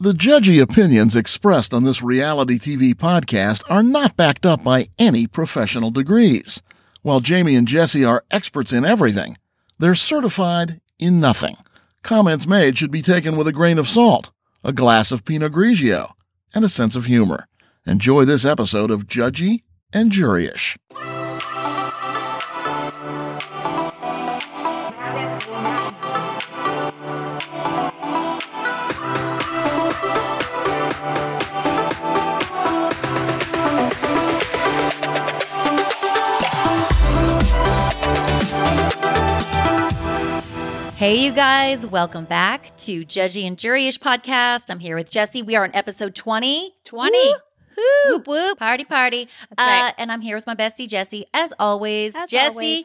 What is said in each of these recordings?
The judgy opinions expressed on this reality TV podcast are not backed up by any professional degrees. While Jami and Jessi are experts in everything, they're certified in nothing. Comments made should be taken with a grain of salt, a glass of Pinot Grigio, and a sense of humor. Enjoy this episode of Judgey and Juryish. Hey, you guys, welcome back to Judgey and Juryish podcast. I'm here with Jessi. We are on episode 20. 20. Woo-hoo. Whoop, whoop. Party, party. That's right. Uh, and I'm here with my bestie, Jessi, as always. As Jessi, always.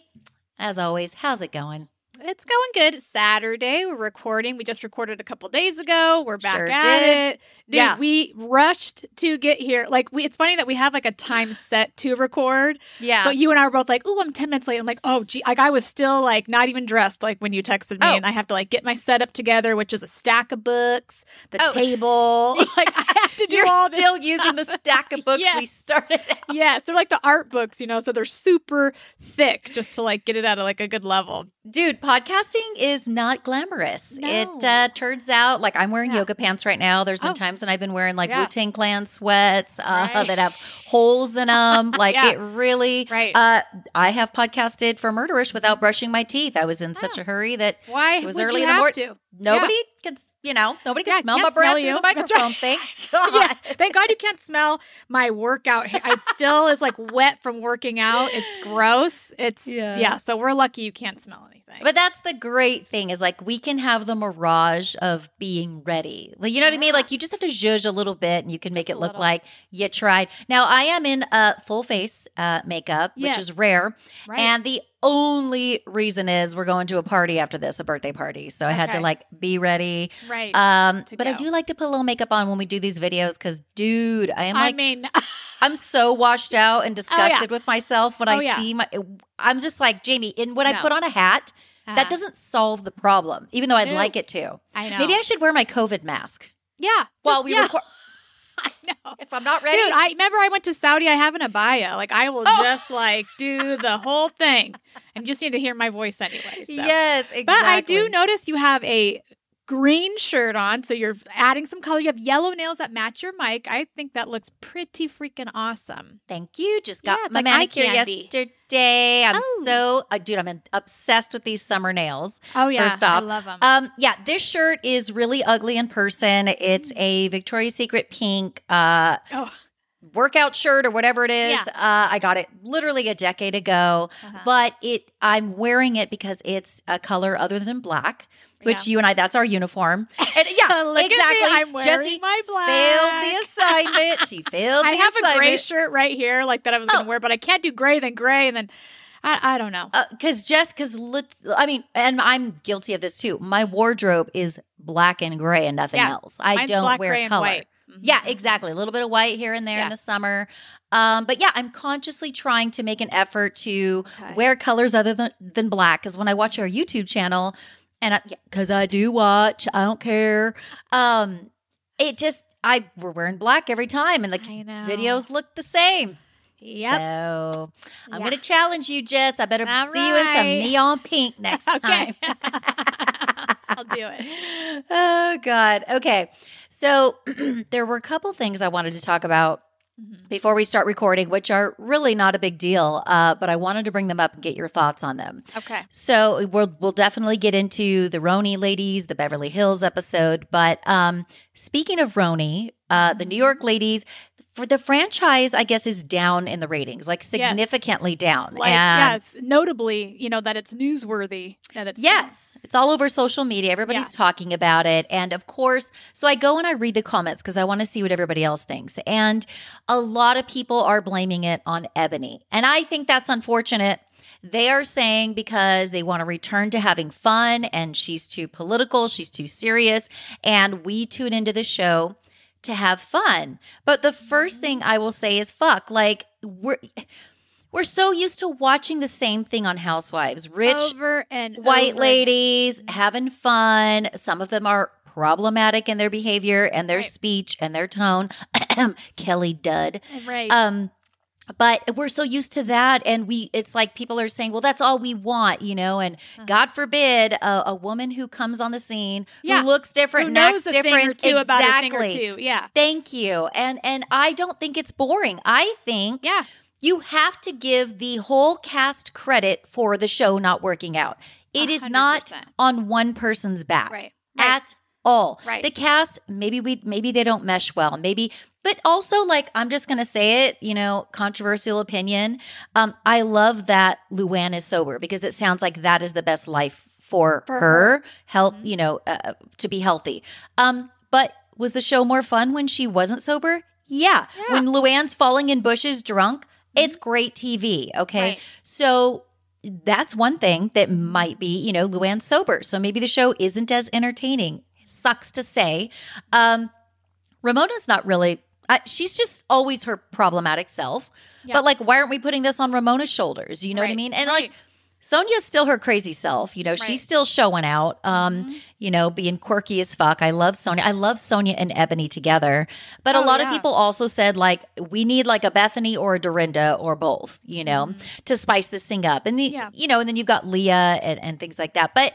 as always, how's it going? It's going good. It's Saturday. We're recording. We just recorded a couple days ago. We're back Sure at did. it. Dude, Yeah. we rushed to get here. Like we it's funny that we have like a time set to record. Yeah. But you and I were both like, "Ooh, I'm 10 minutes late." I'm like, "Oh, gee." Like I was still like not even dressed like when you texted me Oh. and I have to like get my setup together, which is a stack of books, the Oh. table. like I have to do You're all this still using the stack of books Yeah. we started. out. yeah, so like the art books, you know, so they're super thick just to like get it at a, like a good level. Dude, podcasting is not glamorous. No. It uh, turns out, like, I'm wearing Yeah. yoga pants right now. There's been Oh. times when I've been wearing like Yeah. Wu Tang Clan sweats uh, Right. that have holes in them. Like, Yeah. it really. Right. Uh, I have podcasted for Murderish without brushing my teeth. I was in such Oh. a hurry that Why It was early in the morning. nobody can, you know, nobody can Yeah, smell my breath smell through the microphone. right. Thank God. yeah, thank God you can't smell my workout. hair. It still is like wet from working out. It's gross. It's Yeah. yeah. So we're lucky you can't smell But that's the great thing is like we can have the mirage of being ready. Like you know what I mean? Like you just have to zhuzh a little bit and you can make Just it look little. like you tried. Now I am in uh full face uh makeup, which is rare. right. And the only reason is we're going to a party after this, a birthday party. So I had to like be ready. right. Um but I do like to put a little makeup on when we do these videos cuz dude, I am I like mean, I'm so washed out and disgusted with myself when Oh, I yeah. see my I'm just like, Jami, and when I put on a hat, uh, that doesn't solve the problem, even though I'd No. like it to. I know. Maybe I should wear my COVID mask yeah. while we yeah, record. I know. If I'm not ready, Dude, I remember I went to Saudi. I have an abaya. Like I will Oh. just like do the whole thing, and you just need to hear my voice anyway. So. yes, exactly. But I do notice you have a green shirt on, so you're adding some color. You have yellow nails that match your mic. I think that looks pretty freaking awesome. Thank you. Just got it's my like manicure yesterday. I'm Oh. so, uh, dude, I'm obsessed with these summer nails. Oh yeah, First off, I love them. Um, yeah, this shirt is really ugly in person. It's a Victoria's Secret pink. Uh, oh, workout shirt or whatever it is. Yeah. Uh, I got it literally a decade ago, uh-huh. but it I'm wearing it because it's a color other than black, which Yeah. you and I that's our uniform. And yeah, Look exactly. I'm wearing Jessi my black. failed the assignment. She failed I have a gray shirt right here, like that I was gonna Oh. wear, but I can't do gray then gray, and then I, I don't know. because just because lit- I mean, and I'm guilty of this too. My wardrobe is black and gray and nothing Yeah. else. I Mine's don't black, wear color. Mhm. Yeah, exactly. A little bit of white here and there in the summer. Um, but yeah, I'm consciously trying to make an effort to Okay. wear colors other than, than black. Because when I watch our YouTube channel, and because I, do watch, I don't care. Um, it just I we're wearing black every time, and the I videos look the same. Yep. So I'm Yeah. gonna challenge you, Jess. I better All see you in some neon pink next time. I'll do it. oh God. Okay. So there were a couple things I wanted to talk about Mhm. before we start recording, which are really not a big deal, uh, but I wanted to bring them up and get your thoughts on them. Okay. So we'll we'll definitely get into the RHONY ladies, the Beverly Hills episode. But um, speaking of RHONY, uh, the New York ladies. For the franchise, I guess is down in the ratings, like significantly down. Like And- yes, notably, you know that it's newsworthy. That it's Yes, it's all over social media. Everybody's talking about it. And of course, so I go and I read the comments because I want to see what everybody else thinks. And a lot of people are blaming it on Eboni. And I think that's unfortunate. They are saying because they want to return to having fun and she's too political, she's too serious. And we tune into the show to have fun. But the first thing I will say is fuck. Like, we're. We're so used to watching the same thing on Housewives. Rich over and white over ladies having fun. Some of them are problematic in their behavior and their Right. speech and their tone. Kelly Dodd. Right. Um, but we're so used to that, and we it's like people are saying, "Well, that's all we want," you know. And Uh-huh. God forbid a, a woman who comes on the scene Yeah. who looks different, Who knows acts a thing different, or two about a thing or exactly. two. Yeah. Thank you. And and I don't think it's boring. I think Yeah. you have to give the whole cast credit for the show not working out. It is not 100%. on one person's back Right. Right. at all. Right. The cast, maybe we maybe they don't mesh well. Maybe but also like I'm just gonna say it, you know, controversial opinion. Um, I love that Luann is sober because it sounds like that is the best life for, For her, her. health, Mhm. you know, uh, to be healthy. Um, but was the show more fun when she wasn't sober? Yeah. Yeah. When Luann's falling in bushes drunk, it's great TV. Okay. Right. So that's one thing that might be, you know, Luann sober. So maybe the show isn't as entertaining. Sucks to say. Um, Ramona's not really, I, she's just always her problematic self. Yeah. But like, why aren't we putting this on Ramona's shoulders? You know what I mean? And right. like, Sonja's still her crazy self. You know, Right. she's still showing out, um, Mhm. you know, being quirky as fuck. I love Sonja. I love Sonja and Eboni together. But a Oh, lot of people also said, like, we need like a Bethany or a Dorinda or both, you know, to spice this thing up. And the, Mm-hmm. Yeah. you know, and then you've got Leah and, and things like that. But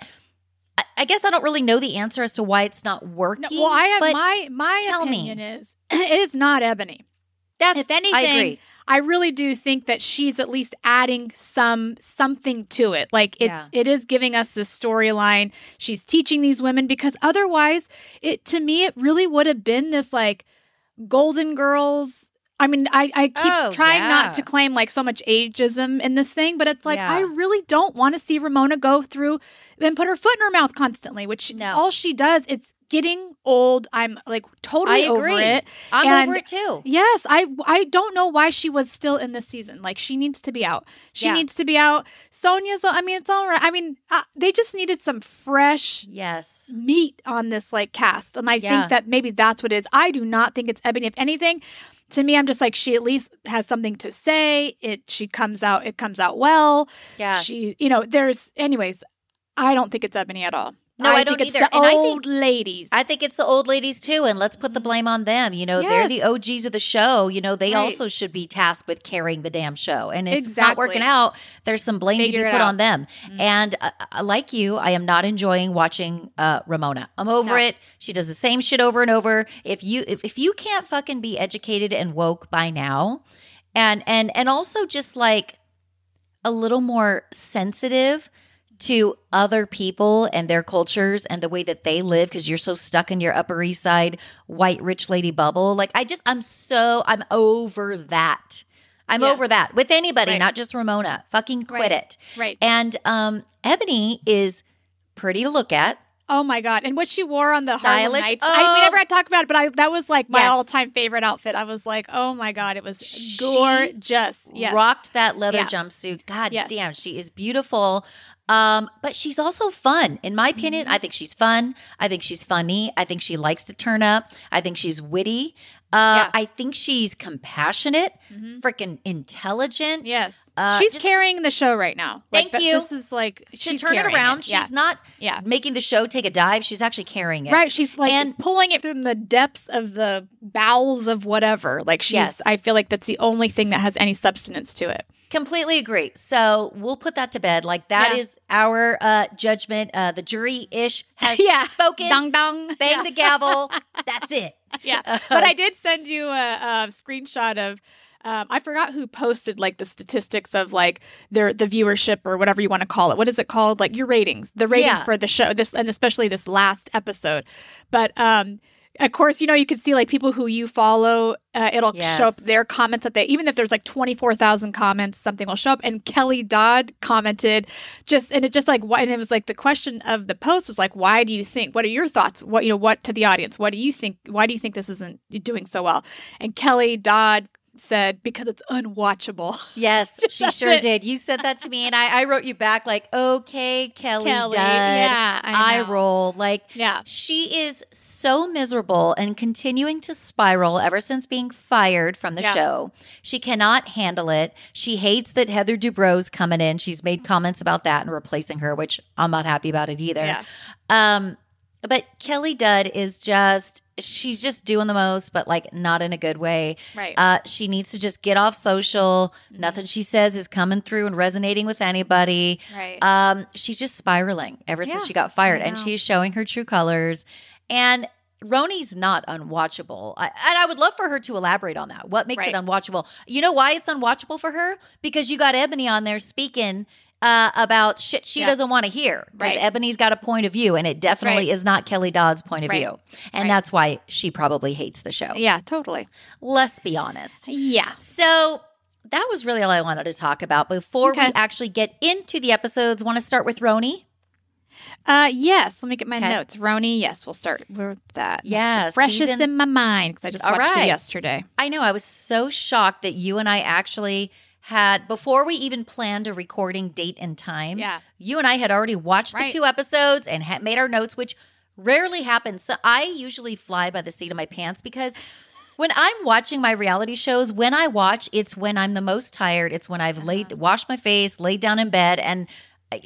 I, I guess I don't really know the answer as to why it's not working. No, well, I have but my my tell me. opinion is is not Eboni. that's, if anything, I agree. I really do think that she's at least adding some something to it. Like it's Yeah. it is giving us this storyline. She's teaching these women because otherwise it to me it really would have been this like golden girls I mean, I, I keep Oh, trying yeah. not to claim like so much ageism in this thing, but it's like Yeah. I really don't want to see Ramona go through and put her foot in her mouth constantly, which No. all she does. It's getting old. I'm like totally over it. I'm and- over it too. Yes, I I don't know why she was still in this season. Like she needs to be out. She Yeah. needs to be out. Sonja's. I mean, it's all right. I mean, uh, they just needed some fresh Yes. meat on this like cast, and I Yeah. think that maybe that's what it is. I do not think it's Eboni. If anything, to me, I'm just like she at least has something to say. It she comes out. It comes out well. Yeah. She, you know, there's. Anyways, I don't think it's Eboni at all. No, I think don't either. The And I think- old ladies. I think it's the old ladies too, and let's put the blame on them. You know, they're the OGs of the show. You know, they Right. also should be tasked with carrying the damn show. And if it's not working out, there's some blame Figure to be put out. on them. Mhm. And uh, uh, like you, I am not enjoying watching uh, Ramona. I'm over No. it. She does the same shit over and over. If you if, if you can't fucking be educated and woke by now, and and and also just like a little more sensitive to other people and their cultures and the way that they live because you're so stuck in your upper east side white rich lady bubble like i just i'm so i'm over that i'm Yeah. over that with anybody Right. not just ramona fucking quit Right. it right. and um eboni is pretty to look at Oh my god! And what she wore on the Stylish. Harlem Nights, I, we Oh. never had talked about it, but I that was like my Yes. all-time favorite outfit. I was like, oh my god, it was She gorgeous. Yes. rocked that leather Yeah. jumpsuit god Yes. damn she is beautiful um but she's also fun in my opinion Mm-hmm. i think she's fun i think she's funny i think she likes to turn up i think she's witty uh Yeah. i think she's compassionate Mhm. freaking intelligent Yes. Uh, she's just- carrying the show right now. Like, Thank you. This is like to she's turn it around Yeah. she's not yeah. making the show take a dive she's actually carrying it Right, she's like And- pulling it from the depths of the bowels of whatever. Like she's, Yes. I feel like that's the only thing that has any substance to it. Completely agree so we'll put that to bed like that Yeah. is our uh judgment uh the jury ish has Yeah. spoken Dong dong, bang yeah. the gavel that's it yeah. But I did send you a, a screenshot of. Um, I forgot who posted like the statistics of like their the viewership or whatever you want to call it. What is it called? Like your ratings, the ratings Yeah. for the show. This and especially this last episode. But um, of course, you know you can see like people who you follow. Uh, it'll show up their comments that they even if there's like twenty four thousand comments, something will show up. And Kelly Dodd commented just and it just like what and it was like the question of the post was like why do you think what are your thoughts what you know what to the audience what do you think why do you think this isn't doing so well and kelly dodd said because it's unwatchable Yes, she sure it. did. You said that to me, and I, I wrote you back like, "Okay, Kelly, kelly Dodd. yeah I, roll." Like yeah she is so miserable and continuing to spiral ever since being fired from the Yeah. show. She cannot handle it. She hates that Heather Dubrow's coming in. She's made comments about that and replacing her, which I'm not happy about it either. yeah Um, but Kelly Dodd is just she's just doing the most, but like not in a good way. Right. Uh, she needs to just get off social. Nothing she says is coming through and resonating with anybody. right. Um, she's just spiraling ever Yeah, since she got fired, and she's showing her true colors. And RHONY's not unwatchable, I, and I would love for her to elaborate on that. What makes it unwatchable? You know why it's unwatchable for her? Because you got Eboni on there speaking. Uh, about shit she Yeah. doesn't want to hear because Right. Eboni's got a point of view and it definitely right. is not Kelly Dodd's point of Right. view. And that's why she probably hates the show. yeah, totally. Let's be honest. Yeah. So that was really all I wanted to talk about. Before we actually get into the episodes, want to start with RHONY? Uh, yes. Let me get my Okay. notes. RHONY. Yes, we'll start with that. The freshest season- in my mind because I just All watched right. it yesterday. I know I was so shocked that you and I actually had before we even planned a recording date and time. Yeah. You and I had already watched Right. the two episodes and had made our notes, which rarely happens. So I usually fly by the seat of my pants because when I'm watching my reality shows, when I watch, it's when I'm the most tired. It's when I've laid Uh-huh. washed my face, laid down in bed, and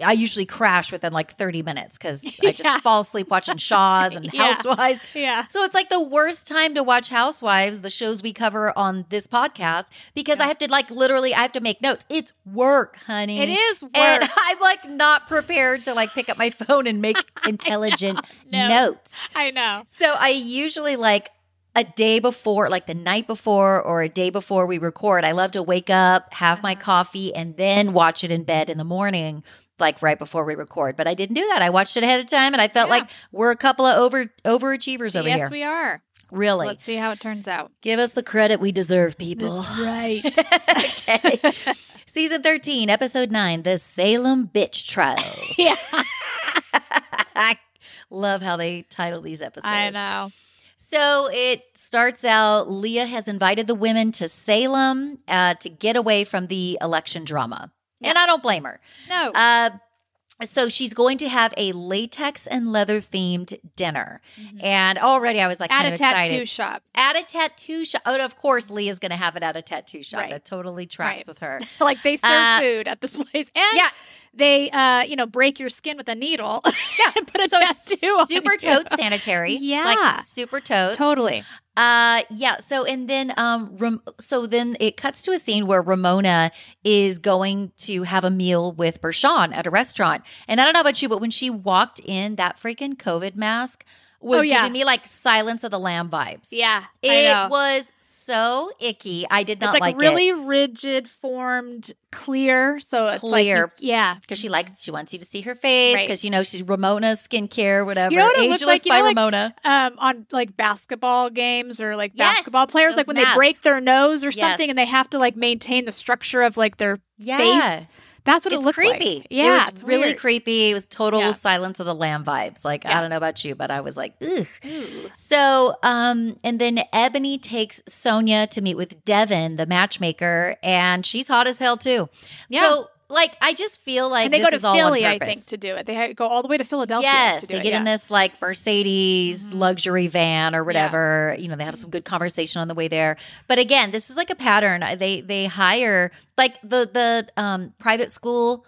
I- usually crash within like 30 minutes because I just Yeah. fall asleep watching Shaws and Yeah. Housewives. Yeah. So it's like the worst time to watch Housewives, the shows we cover on this podcast, because I have to like literally I have to make notes. It's work, honey. It is work. And I'm like not prepared to like pick up my phone and make intelligent No. notes. I know. So I usually like a day before, like the night before or a day before we record, I love to wake up, have my uh-huh. coffee, and then watch it in bed in the morning, like right before we record. But I didn't do that. I watched it ahead of time and I felt Yeah. like we're a couple of over overachievers over here. yes, we are. So really. let's see how it turns out. Give us the credit we deserve, people. right. okay. Season 13, episode 9, The Salem Bitch Trials. yeah. I love how they title these episodes. I know. So it starts out Leah has invited the women to Salem uh, to get away from the election drama. And I don't blame her. No. Uh, so she's going to have a latex and leather themed dinner. And already I was like, At a of tattoo excited. shop. At a tattoo shop. Oh, of course, Leah's going to have it at a tattoo shop. Right. That totally tracks Right. with her. like they serve Uh, food at this place. And yeah. they uh, you know, break your skin with a needle. Yeah. and put a So it's tattoo on super you. totes sanitary. Yeah. Like super totes. Totally. Uh yeah, so and then um Ram- so then it cuts to a scene where Ramona is going to have a meal with Bershan at a restaurant. And I don't know about you, but when she walked in, that freaking COVID mask was Oh, yeah. giving me like Silence of the Lamb vibes. Yeah. It was so icky. I did not it's like, like, really it rigid, formed, clear. So it's Clear. Like you- yeah. because she likes she wants you to see her face Right. because you know she's Ramona's skincare, whatever. You know what it Ageless like? You by know, like, Ramona. Um, on like basketball games or like Yes, basketball players, like when masks. they break their nose or Yes. something, and they have to like maintain the structure of like their face. Yeah. That's what it's it looked creepy. like. Yeah, it was it's really weird. creepy. It was total Yeah. Silence of the Lamb vibes. Like I don't know about you, but I was like, ugh. Ooh. So, um, and then Eboni takes Sonja to meet with Devin, the matchmaker, and she's hot as hell too. Yeah. So, like, I just feel like and they this go is to Philly, I think, to do it. They go all the way to Philadelphia. Yes, they it, get in yeah. this like Mercedes Mhm. luxury van or whatever. You know, they have some good conversation on the way there. But again, this is like a pattern. They they hire like the the um private school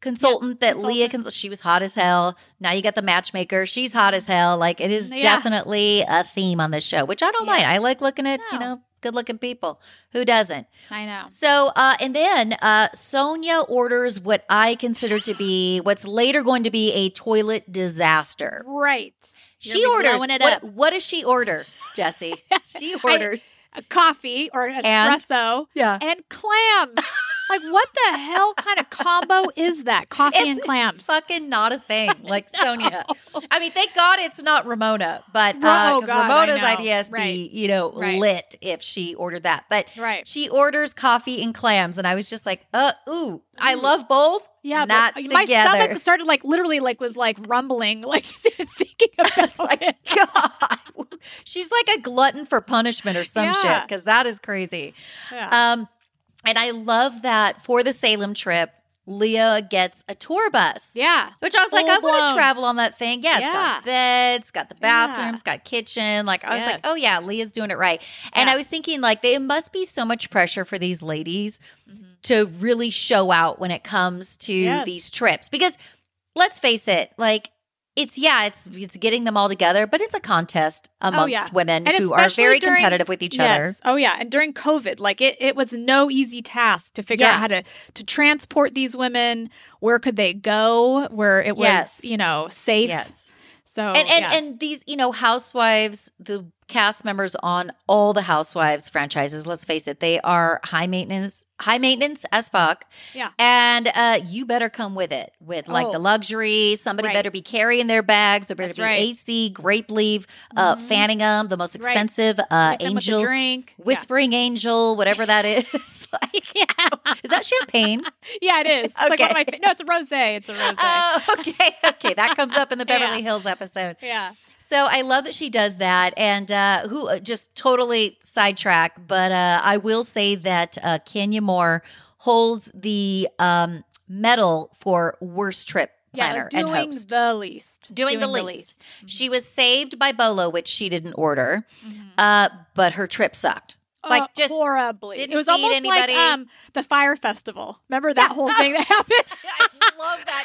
consultant that Leah consultant. cons- she was hot as hell. Now you got the matchmaker. She's hot as hell. Like it is Yeah. definitely a theme on this show, which I don't Yeah. mind. I like looking at, you know, good looking people. Who doesn't? I know. So, uh, and then uh, Sonja orders what I consider to be what's later going to be a toilet disaster. Right. She You're orders. what, what does she order, Jesse? She orders. A coffee or an And? espresso yeah. and clams. like, what the hell kind of combo is that? Coffee It's and clams. Fucking not a thing, like Sonja. I mean, thank God it's not Ramona, but Ro- oh, because God, I Ramona's know. ideas be, Right. you know, Right. lit if she ordered that. But Right. she orders coffee and clams, and I was just like, uh, ooh, I love both. Yeah, not but my together. stomach started like literally like was like rumbling, like thinking about like, it. God, she's like a glutton for punishment or some shit because that is crazy. Yeah. Um, and I love that for the Salem trip, Leah gets a tour bus. yeah. Which I was like, I want to travel on that thing. Yeah, it's Yeah. got beds, got the Yeah. bathrooms, got kitchen. Like I was like, oh yeah, Leah's doing it right. And Yeah. I was thinking like, there must be so much pressure for these ladies Mhm. to really show out when it comes to Yes. these trips because let's face it, like it's yeah, it's it's getting them all together, but it's a contest amongst Oh, yeah. women And who are very during- competitive with each other. Oh yeah. And during COVID, like it, it was no easy task to figure Yeah. out how to to transport these women. Where could they go? Where it was, Yes. you know, safe. Yes. So and and, yeah. and these you know housewives the cast members on all the housewives franchises let's face it they are high maintenance high maintenance as fuck Yeah. and uh you better come with it with like Oh. the luxury somebody Right. better be carrying their bags there better That's be right. ac grape leaf uh Mhm. fanning them the most Right. expensive uh with a angel drink. Yeah. whispering angel whatever that is like Yeah. is that champagne yeah, it is. It's like one of my Okay. fa- no, it's a rosé. It's a rosé. oh okay okay that comes up in the Yeah. beverly hills episode yeah. So I love that she does that, and uh, who uh, just totally sidetrack. But uh, I will say that uh, Kenya Moore holds the um, medal for worst trip planner yeah, and doing host. the least. Doing, the, least. She was saved by Bolo, which she didn't order, Mhm. uh, but her trip sucked. Like Uh, just horribly. didn't it was almost anybody. like um the Fyre festival. Remember that whole thing that happened? I love that.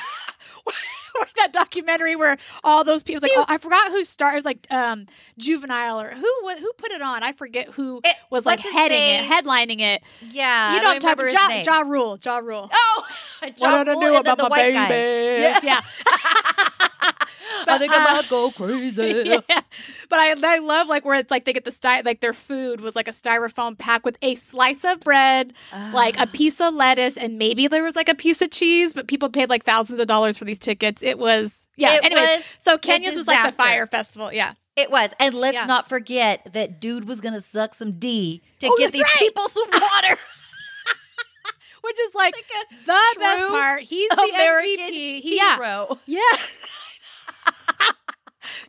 Or that documentary where all those people like oh, I forgot who started. It was like um juvenile or who who put it on. I forget who It- was like heading it, headlining it. Yeah, you know, don't I'm talking his Ja, name. ja Rule, Ja Rule. Oh, John what did I do about the my white guy. baby? Yeah. yeah. I think uh, I might go crazy. yeah. But I, I love like where it's like they get the sty- like their food was like a styrofoam pack with a slice of bread, like a piece of lettuce, and maybe there was like a piece of cheese. But people paid like thousands of dollars for these tickets. It was yeah. It Anyways, was so Kenya's was like the Fyre festival. Yeah. It was. And let's Yeah. not forget that dude was going to suck some D to Oh, get these right. people some water. Which is like, Like the best part. He's the American MVP. He, yeah. hero. Yeah.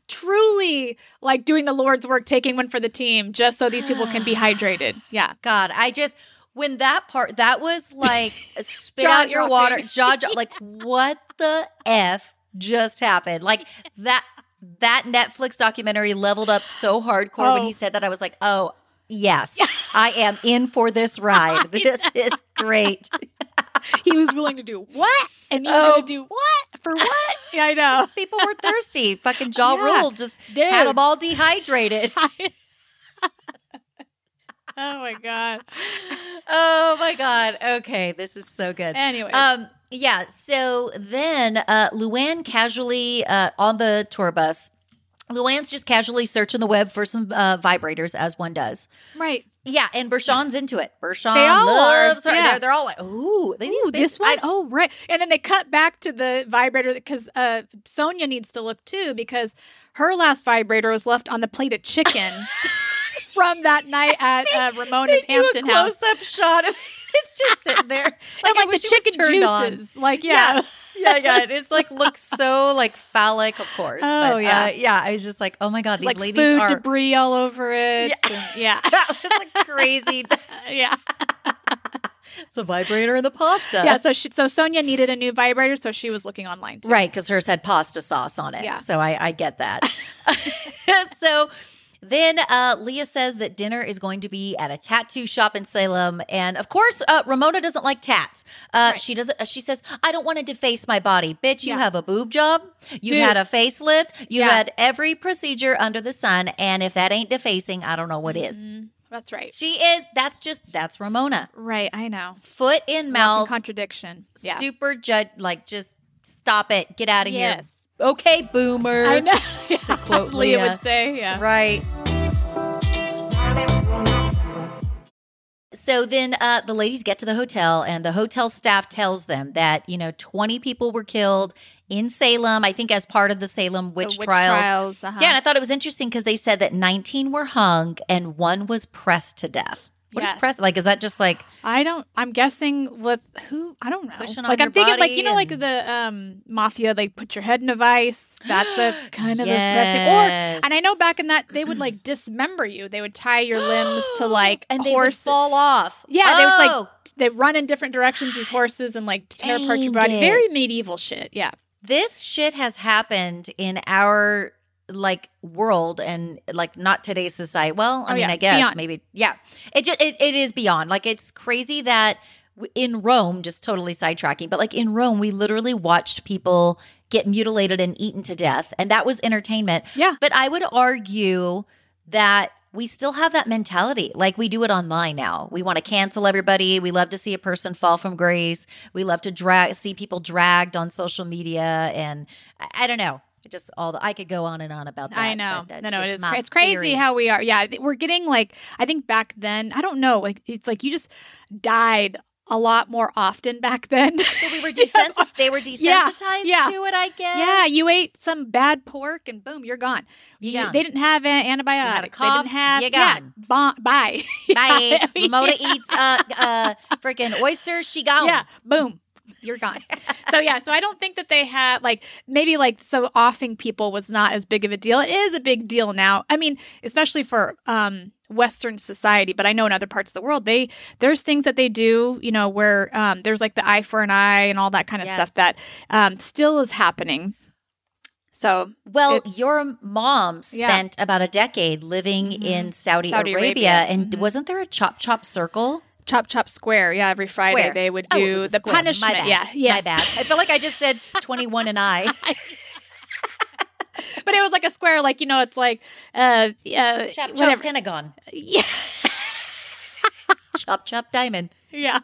Truly like doing the Lord's work, taking one for the team just so these people can be hydrated. Yeah. God, I just when that part that was like spit out your water, jaw jaw like what the f just happened? Like that that Netflix documentary leveled up so hardcore when Oh. he said that I was like, "Oh, yes. I am in for this ride. This is great." He was willing to do what? And you Oh. gonna do what? For what? Yeah, I know. People were thirsty. Fucking Ja Yeah. Rule just Dude. had them all dehydrated. oh my god. oh my god. Okay, this is so good. Anyway. Um yeah, so then uh Luann casually uh on the tour bus Luann's just casually searching the web for some uh, vibrators, as one does. right. Yeah, and Bershan's into it. Bershan They all are, loves her. yeah. They're, they're all like, "Ooh, they Ooh, this one? I- oh, right. And then they cut back to the vibrator because uh, Sonja needs to look too because her last vibrator was left on the plate of chicken from that night at uh, Ramona's they Hampton a house. close-up shot of it's just sitting there, like, like the wish it was chicken turned on. juices. Like, yeah. yeah, yeah. It's like looks so like phallic, of course. Oh, but, yeah. Uh, yeah. I was just like, oh my god, these like ladies food are. debris all over it. Yeah. and- yeah. that was like crazy. yeah. it's a vibrator in the pasta. Yeah. So she, so Sonja needed a new vibrator, so she was looking online too. Right, because hers had pasta sauce on it. Yeah. So I, I get that. so then uh, Leah says that dinner is going to be at a tattoo shop in Salem, and of course, uh, Ramona doesn't like tats. Uh, Right. She doesn't. Uh, she says, "I don't want to deface my body, bitch. You Yeah. have a boob job. You Dude. had a facelift. You Yeah. had every procedure under the sun, and if that ain't defacing, I don't know what is." Mhm. That's right. She is. That's just. That's Ramona. Right. I know. Foot in mouth. contradiction. Yeah. Super judge. Like just stop it. Get out of here. Yes. Okay, boomer. I know. To quote Leah Leah. would say, yeah. Right. So then uh, the ladies get to the hotel, and the hotel staff tells them that, you know, 20 people were killed in Salem, I think as part of the Salem The witch, trials. uh-huh. Yeah, and I thought it was interesting because they said that 19 were hung and one was pressed to death. What is Yes. pressed? Like, is that just like, I don't. I'm guessing with who? I don't know. Like I'm thinking, like you know, like the um mafia. They put your head in a vice. That's a kind of a pressing. Or and I know back in that they would like dismember you. They would tie your limbs to like and they horse. would fall off. Yeah, they was like Oh, they run in different directions. These horses and like tear apart your body. it. Very medieval shit. Yeah. this shit has happened in our like world and like not today's society. Well, I Oh, mean, yeah, I guess beyond. maybe yeah. It just it, it is beyond. Like it's crazy that in Rome, just totally sidetracking, but like in Rome, we literally watched people get mutilated and eaten to death. And that was entertainment. Yeah. But I would argue that we still have that mentality. Like we do it online now. We want to cancel everybody. We love to see a person fall from grace. We love to drag see people dragged on social media and I, I don't know. Just all the I could go on and on about that. I know. No, no, it is. Cra- it's crazy theory. how we are. Yeah, we're getting like I think back then. I don't know. Like it's like you just died a lot more often back then. So we were Yeah. desensitized. They were Yeah, desensitized yeah. to it, I guess. Yeah, you ate some bad pork and boom, you're gone. You You- They didn't have uh, antibiotics. cough, they didn't have you yeah, gone. bon- bye. Bye. Yeah. Ramona eats uh uh freaking oysters. She gone. Yeah, boom. You're gone. so yeah, so I don't think that they had like maybe like so offing people was not as big of a deal. It is a big deal now. I mean, especially for um Western society, but I know in other parts of the world they there's things that they do, you know, where um there's like the eye for an eye and all that kind of Yes. stuff that um still is happening. So Well, your mom Yeah. spent about a decade living Mhm. in Saudi, Saudi Arabia, Arabia. and Mhm. wasn't there a chop chop circle? Chop Chop Square, yeah, every Friday Square. they would Oh, do a the square. Punishment. Yeah, yeah, My bad. I feel like I just said 21 and I. but it was like a square, like you know, it's like uh, uh Chop chop whatever. Pentagon. Yeah. Chop chop diamond. Yeah.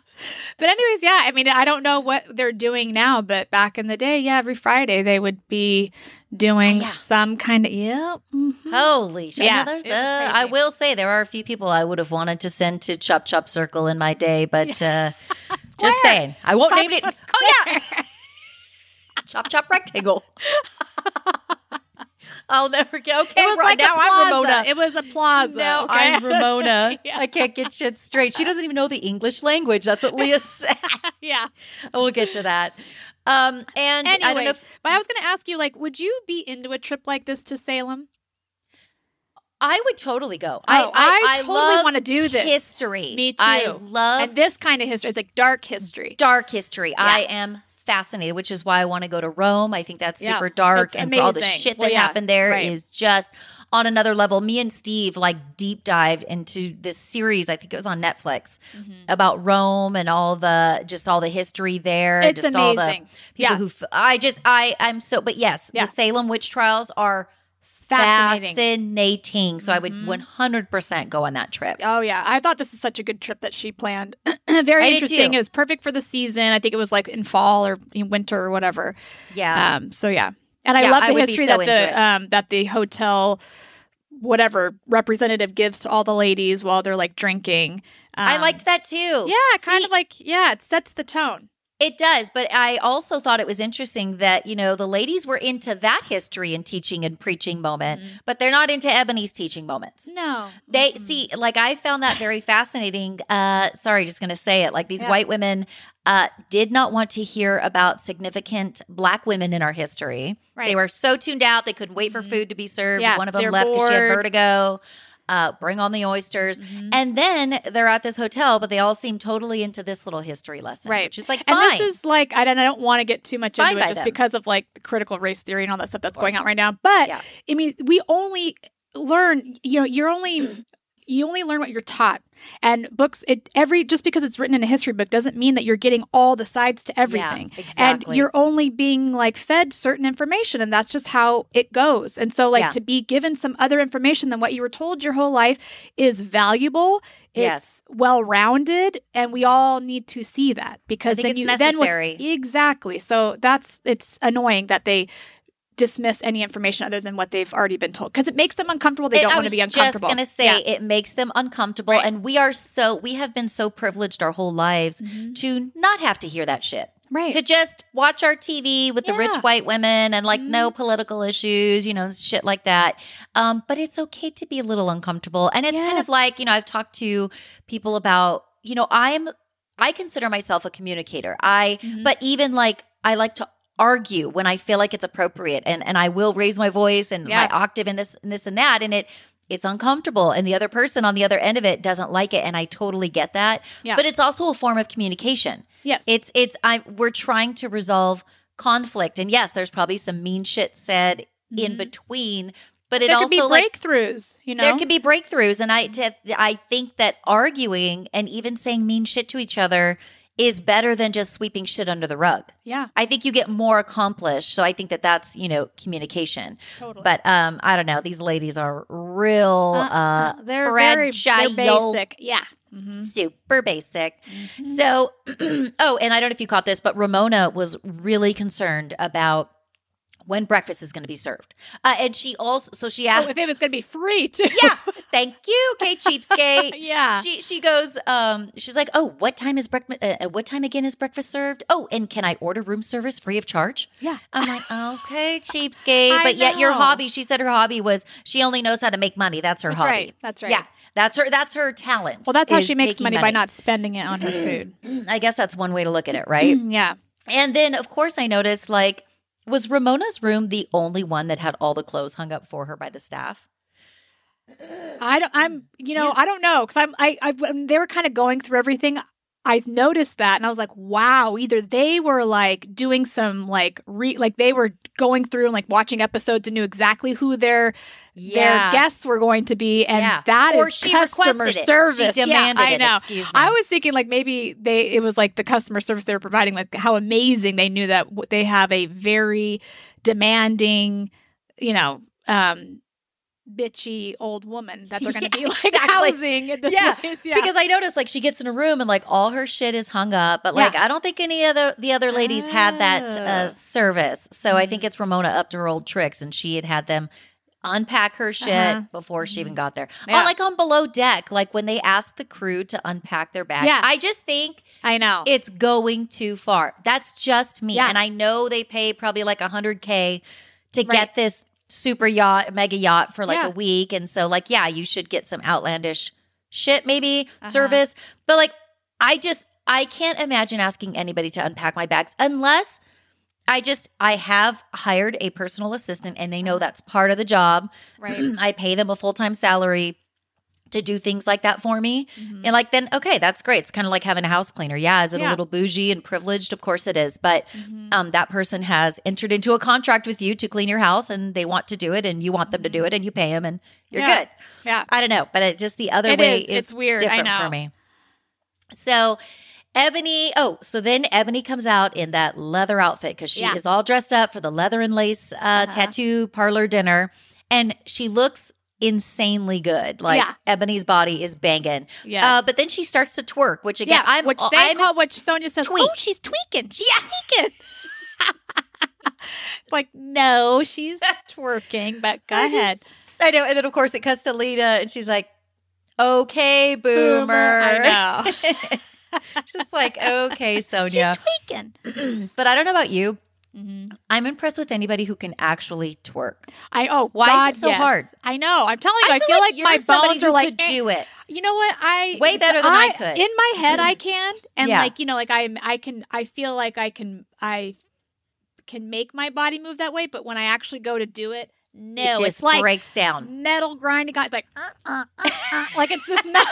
But anyways, yeah, I mean, I don't know what they're doing now, but back in the day, yeah, every Friday they would be doing Yeah. some kind of yeah. mhm. Holy shit. Yeah, Yeah, there's was uh. I will say there are a few people I would have wanted to send to Chop Chop Circle in my day, but uh, just saying. I won't Chop name it. Chop Oh, yeah. Chop Chop Rectangle. I'll never get okay. It was right like now I'm. Ramona. It was a plaza. now okay? I'm Ramona. Yeah. I can't get shit straight. She doesn't even know the English language. That's what Leah said. yeah. we'll get to that. Um, and Anyways, I don't know if but I was going to ask you, like, would you be into a trip like this to Salem? I would totally go. Oh, I, I, I, totally want to do this. history. Me too. I love and this kind of history. It's like dark history. dark history. I am fascinated, which is why I want to go to Rome. I think that's Yeah, super dark and all the amazing. shit Well, that yeah, happened there right. is just on another level. Me and Steve like deep dive into this series. I think it was on Netflix mm-hmm. about Rome and all the just all the history there. It's just all the amazing. people Yeah. who I just I I'm so but yes, Yeah. the Salem witch trials are Fascinating. fascinating. So I would Mhm. 100% go on that trip. Oh yeah, I thought this is such a good trip that she planned. Very I interesting. It was perfect for the season. I think it was like in fall or in winter or whatever. Yeah. Um, so yeah, and I Yeah, love the be history so that the um, that the hotel whatever representative gives to all the ladies while they're like drinking. I Um, liked that too. Yeah, kind See, of like yeah, it sets the tone. It does, but I also thought it was interesting that, you know, the ladies were into that history and teaching and preaching moment, Mhm. but they're not into Eboni's teaching moments. No, They Mm-mm. see, like, I found that very fascinating. Uh, sorry, just going to say it. Like, these Yeah. white women uh, did not want to hear about significant black women in our history. Right. They were so tuned out, they couldn't wait for Mhm. food to be served. Yeah, One of them left because she had vertigo. Uh, bring on the oysters. Mhm. And then they're at this hotel, but they all seem totally into this little history lesson. Right. Which is like, And this is like I don't I don't want to get too much Fine into it just them. because of like critical race theory and all that stuff that's going on right now. But Yeah. I mean, we only learn. You know, you're only you only learn what you're taught. And books, it every just because it's written in a history book doesn't mean that you're getting all the sides to everything. Yeah, exactly. And you're only being like fed certain information, and that's just how it goes. And so, like Yeah. to be given some other information than what you were told your whole life is valuable. It's Yes. well rounded, and we all need to see that because then it's you then with- necessary. exactly. So that's it's annoying that they dismiss any information other than what they've already been told because it makes them uncomfortable. They It- don't want to be uncomfortable. I was just gonna say Yeah. it makes them uncomfortable, Right. and we are so we have been so privileged our whole lives Mhm. to not have to hear that shit. right. To just watch our TV with the rich white women and like no Mhm. political issues, you know, shit like that. Um, but it's okay to be a little uncomfortable, and it's kind of like you know I've talked to people about you know I'm I consider myself a communicator. I Mhm. but even like I like to argue when I feel like it's appropriate and and I will raise my voice and Yeah. my octave and this and this and that and it it's uncomfortable and the other person on the other end of it doesn't like it and I totally get that. Yeah. But it's also a form of communication. yes. It's it's I we're trying to resolve conflict and yes, there's probably some mean shit said in Mhm. between, but it there also could be like breakthroughs. You know, there could be breakthroughs and I t- I think that arguing and even saying mean shit to each other is better than just sweeping shit under the rug. Yeah, I think you get more accomplished. So I think that that's, you know, communication. totally. But um I don't know, these ladies are real uh, they're very they're fragile, basic. Yeah. Mhm. super basic. Mhm. So oh, and I don't know if you caught this, but Ramona was really concerned about when breakfast is going to be served. Uh, and she also so she Oh, asked if it was going to be free too. Yeah, thank you, Kate Cheapskate. yeah. She she goes, um, she's like, oh, what time is breakfast? Uh, uh, what time again is breakfast served? Oh, and can I order room service free of charge? yeah. I'm like, okay, cheapskate. But yet your hobby, she said her hobby was she only knows how to make money. That's her That's hobby. right. That's right. Yeah. That's her that's her talent. Well, that's how she makes making money, by not spending it on her food. I guess that's one way to look at it, right? yeah. and then of course I noticed like was Ramona's room the only one that had all the clothes hung up for her by the staff? I don't. I'm. You know. I don't know because I'm. I. I. When they were kind of going through everything. I noticed that, and I was like, "Wow!" Either they were like doing some like re, like they were going through and like watching episodes and knew exactly who their their guests were going to be, and Yeah. that is or she customer requested it. service. She demanded yeah, I it. know. Excuse me. I was thinking like maybe they it was like the customer service they were providing, like how amazing they knew that they have a very demanding, you know, um, bitchy old woman that they're going to be like Exactly. housing in this Yeah, place. Yeah, Because I noticed like she gets in a room and like all her shit is hung up, but like I don't think any other the other ladies had that uh, Oh. service. So I Mhm. think it's Ramona up to her old tricks, and she had had them unpack her shit Uh-huh. before she even Mhm. got there. Yeah. Or like on below deck, like when they asked the crew to unpack their bags. Yeah. I just think I know. it's going too far. That's just me, Yeah. and I know they pay probably like a hundred k to Right. get this super yacht, mega yacht for like Yeah. a week, and so like yeah, you should get some outlandish shit maybe Uh-huh. service, but like I just I can't imagine asking anybody to unpack my bags unless. I just I have hired a personal assistant and they know that's part of the job. right. I pay them a full-time salary to do things like that for me. Mhm. And like then okay, that's great. It's kind of like having a house cleaner. Yeah, is it a little bougie and privileged? Of course it is. But Mhm. um that person has entered into a contract with you to clean your house and they want to do it and you want them to do it and you pay them and you're Yeah. good. yeah. I don't know, but it just the other It way is. is It's weird. I different know. for me. So Eboni, oh, so then Eboni comes out in that leather outfit because she Yeah. is all dressed up for the leather and lace uh, Uh-huh. tattoo parlor dinner, and she looks insanely good. Like Yeah. Eboni's body is banging. Yeah. Uh, but then she starts to twerk, which again, yeah, I'm which they I'm call, which Sonja says, Tweak. "Oh, she's tweaking. She's tweaking." like, no, she's twerking. But go I ahead, just- I know. And then of course it cuts to Lita, and she's like, "Okay, boomer." I know. just like, okay, Sonja. She's tweaking. but I don't know about you. Hmm I'm impressed with anybody who can actually twerk. I oh, Why is it so yes. hard? I know. I'm telling you, I, feel, like, you're my bones are like could eh. do it. You know what? I Way better than I could. In my head, I can, and Yeah. like you know, like I I can. I feel like I can. I can make my body move that way, but when I actually go to do it, no, it just it's like breaks down. metal grinding. Like, uh, uh, uh, uh, like it's just not,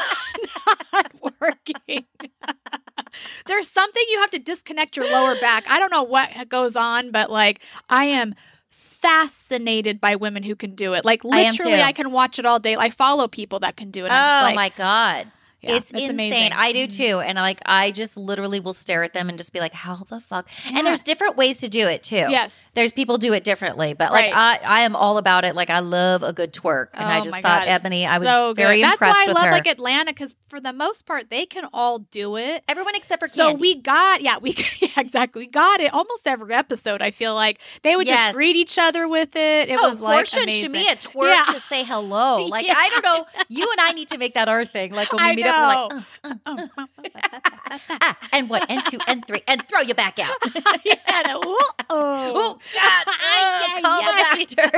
not working. There's something you have to disconnect your lower back. I don't know what goes on, but like I am fascinated by women who can do it. Like literally, too. I, can watch it all day. I follow people that can do it. Oh like, my god. Yeah, it's, insane. amazing. I do Mhm. too. And like I just literally will stare at them and just be like, how the fuck? Yeah. And there's different ways to do it too. Yes. There's people do it differently, but like Right. I, I am all about it. Like I love a good twerk, and I Oh just thought God, Eboni, I was so very good. impressed That's why I love her. like Atlanta because for the most part they can all do it. Everyone except for So Kandi. we got yeah we yeah, exactly we got it almost every episode. I feel like they would Yes. just greet each other with it. It oh, was like amazing. Shamea twerk Yeah. to say hello. Like. I don't know. You and I need to make that our thing. Like when we I meet up, we're like, uh, Oh, ah, and one, and two, and three, and throw you back out. yeah, ooh, oh. Oh God! Ugh, call the doctor.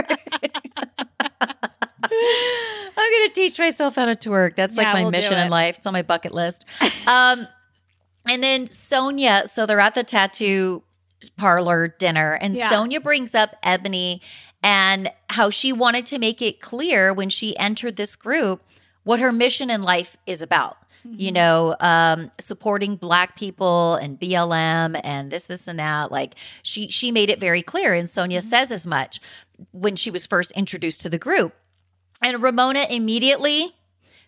I'm gonna teach myself how to twerk. That's like Yeah, my we'll mission in life. It's on my bucket list. Um, and then Sonja. So they're at the tattoo parlor dinner, and Yeah. Sonja brings up Eboni and how she wanted to make it clear when she entered this group what her mission in life is about you Mm-hmm. know, um, supporting black people and BLM and this, this, and that. Like she she made it very clear, and Sonja Mm-hmm. says as much when she was first introduced to the group. And Ramona immediately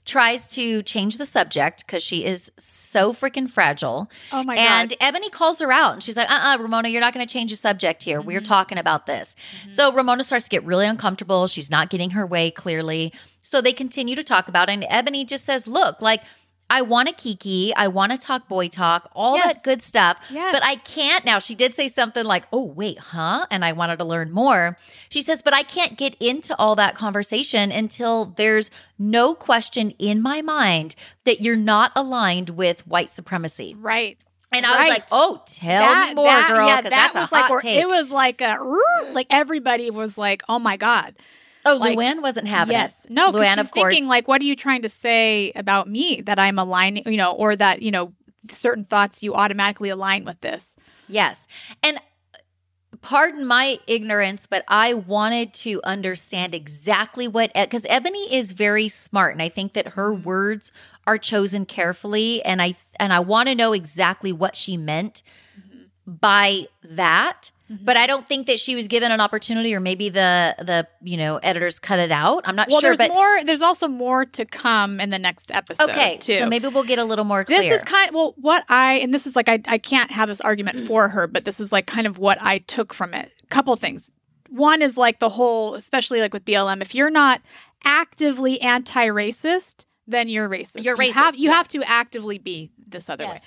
tries to change the subject because she is so freaking fragile. Oh my and god. Eboni calls her out and she's like, uh uh Ramona, you're not going to change the subject here. We're talking about this. So Ramona starts to get really uncomfortable. She's not getting her way clearly. So they continue to talk about it. And Eboni just says, look, like, I want to kiki. I want to talk boy talk, all Yes. that good stuff. Yes. But I can't now. She did say something like, oh, wait, huh? And I wanted to learn more. She says, but I can't get into all that conversation until there's no question in my mind that you're not aligned with white supremacy. right. And I was like, oh, tell That- me more, that- girl, yeah, that was like hot where- take. it was like a like everybody was like, "Oh my god." Oh, like- Luann wasn't having yes. it. No, Luann, of course. thinking like, "What are you trying to say about me that I'm aligning, you know, or that, you know, certain thoughts you automatically align with this?" Yes. And pardon my ignorance, but I wanted to understand exactly what, because Eboni is very smart. And I think that her Mm-hmm. words are chosen carefully. And I, and I want to know exactly what she meant Mm-hmm. by that. But I don't think that she was given an opportunity, or maybe the the you know editors cut it out. I'm not Well, sure, there's but more there's also more to come in the next episode okay, too. so maybe we'll get a little more clear. This is kind well, what I and this is like I I can't have this argument for her, but this is like kind of what I took from it. Couple things. One is like the whole, especially like with BLM, if you're not actively anti-racist, then you're racist. You're You have, racist, you have to actively be this other Yes.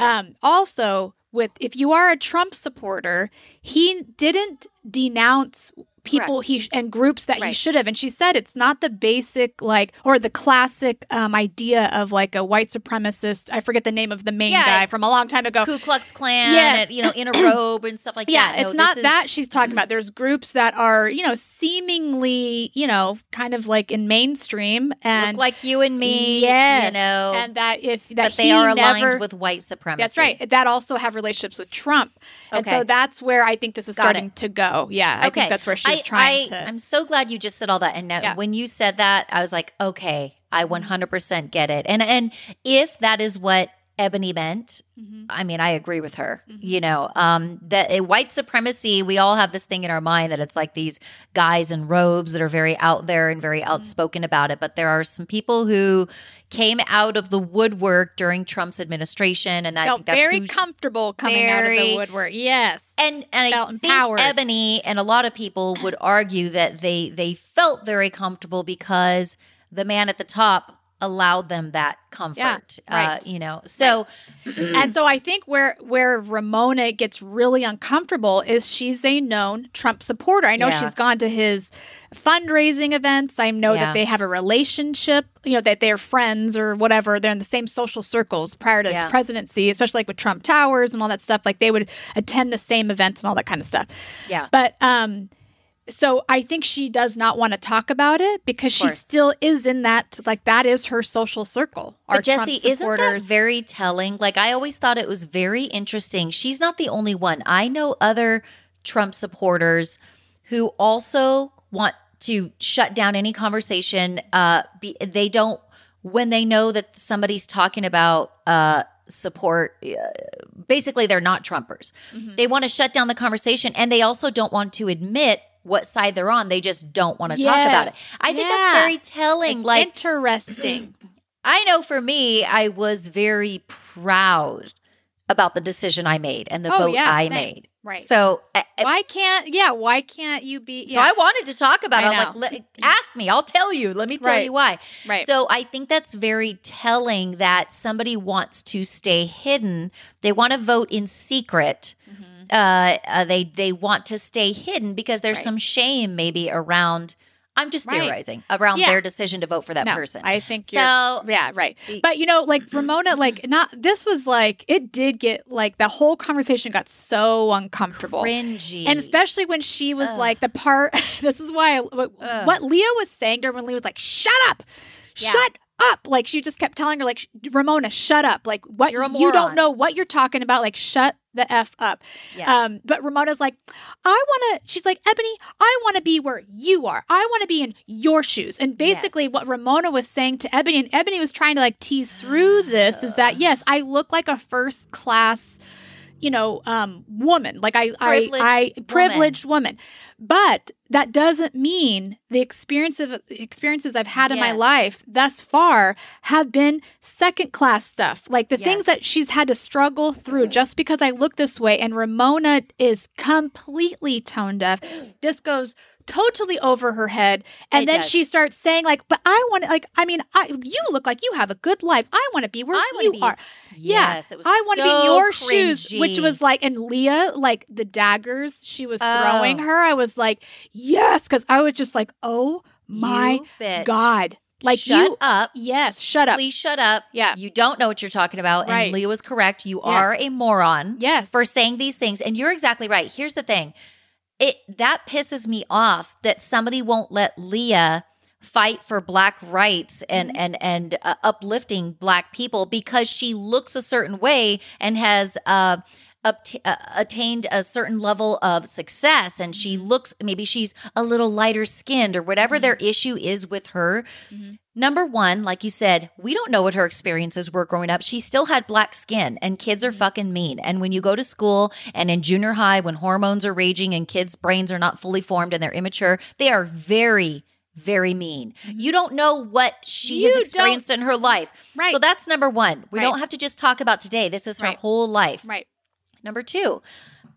way. Um, also, with if you are a Trump supporter, he didn't denounce people he and groups that he should have and she said it's not the basic like or the classic um, idea of like a white supremacist i forget the name of the main Yeah. guy from a long time ago Ku Klux Klan, Yes. and, you know, in a robe and stuff like yeah that. No, it's not is- that she's talking about there's groups that are you know seemingly you know kind of like in mainstream and look like you and me. Yes. you know, and that if that but they are aligned never, with white supremacy. That's right. That also have relationships with Trump. And Okay. so that's where I think this is Got starting it. to go. Yeah. I Okay. think that's where she's I, trying I, to. I'm so glad you just said all that. And now, Yeah. when you said that, I was like, okay, I mm-hmm. 100% get it. And and if that is what Eboni meant, Mhm. I mean, I agree with her. Mhm. You know, um, that uh, white supremacy, we all have this thing in our mind that it's like these guys in robes that are very out there and very Mm-hmm. outspoken about it. But there are some people who came out of the woodwork during Trump's administration, and I felt that's very comfortable coming out of the woodwork. Yes. and and I think empowered. Eboni and a lot of people would argue that they they felt very comfortable because the man at the top allowed them that comfort. right. Uh, you know, so and so I think where where Ramona gets really uncomfortable is she's a known Trump supporter. I know Yeah. she's gone to his fundraising events. I know Yeah. that they have a relationship, you know, that they're friends or whatever. They're in the same social circles prior to Yeah. his presidency, especially like with Trump Towers and all that stuff. Like they would attend the same events and all that kind of stuff. yeah. But um so I think she does not want to talk about it because she still is in that like that is her social circle. But Jessi, isn't that very telling? Like I always thought it was very interesting. She's not the only one. I know other Trump supporters who also want to shut down any conversation. Uh, be, they don't when they know that somebody's talking about uh support. Uh, basically, they're not Trumpers. Mhm. They want to shut down the conversation, and they also don't want to admit what side they're on. They just don't want to talk about it. Yes. I think Yeah. that's very telling. It's like interesting. I know for me, I was very proud about the decision I made and the Oh, vote yeah, I same. made. right. So, I- why can't yeah, why can't you be so I wanted to talk about it. I I'm like, ask me, I'll tell you. Let me tell Right. you why. right. So I think that's very telling that somebody wants to stay hidden. They want to vote in secret. Mhm. Uh, uh, they they want to stay hidden because there's Right. some shame maybe around. I'm just Right. theorizing around Yeah. their decision to vote for that no, person. I think you're so yeah, right. But you know, like Ramona, like not this was like it did get like the whole conversation got so uncomfortable. cringy, And especially when she was Ugh. like the part. this is why I, what, what Leah was saying to her when Leah was like, "Shut up, Yeah. shut up!" Like she just kept telling her, like, "Ramona, shut up! Like what you don't know what you're talking about. Like shut the f up." yes. Um, but Ramona's like, I want to. She's like, Eboni, I want to be where you are. I want to be in your shoes. And basically, Yes. what Ramona was saying to Eboni, and Eboni was trying to like tease through this, is that yes, I look like a first class you know, um, woman. Like I, Privileged I, I woman. privileged woman. But that doesn't mean the experiences experiences I've had in my life thus far have been second class stuff. Like the things that she's had to struggle through just because I look this way. And Ramona is completely tone deaf. This goes totally over her head. And It then does. she starts saying, like, but I want to, like, I mean, I, you look like you have a good life. I want to be where I you be- are. Yeah. Yes, it was I want to be in so your shoes, which was like, and Leah, like the daggers she was throwing Oh. her, I was like, yes, because I was just like, oh my God. Like, shut you, up. yes, shut up. Please shut up. Yeah. You don't know what you're talking about. Right. And Leah was correct. You Yeah. are a moron Yes. for saying these things. And you're exactly right. Here's the thing. It that pisses me off that somebody won't let Leah fight for black rights and Mm-hmm. and and uh, uplifting black people because she looks a certain way and has uh Upt- uh, attained a certain level of success and she Mm-hmm. looks maybe she's a little lighter skinned or whatever their Mm-hmm. issue is with her Mhm. Number one, like you said, we don't know what her experiences were growing up. She still had black skin, and kids Mm-hmm. are fucking mean. And when you go to school and in junior high, when hormones are raging and kids' brains are not fully formed and they're immature, they are very, very mean. You don't know what she Mm-hmm. You has experienced in her life. Right. So that's number one. We Right. don't have to just talk about today. This is her Right. whole life. right. Number two,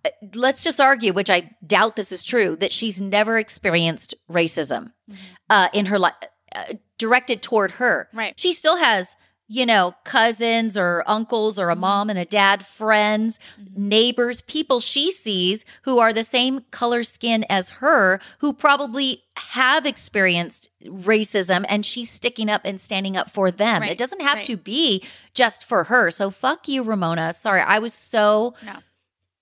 uh, let's just argue, which I doubt this is true, that she's never experienced racism Mm-hmm. uh, in her life, uh, directed toward her. Right. She still has, you know, cousins or uncles or a mom and a dad, friends, neighbors, people she sees who are the same color skin as her, who probably have experienced racism and she's sticking up and standing up for them. Right. It doesn't have Right. to be just for her. So fuck you, Ramona. Sorry. I was so No.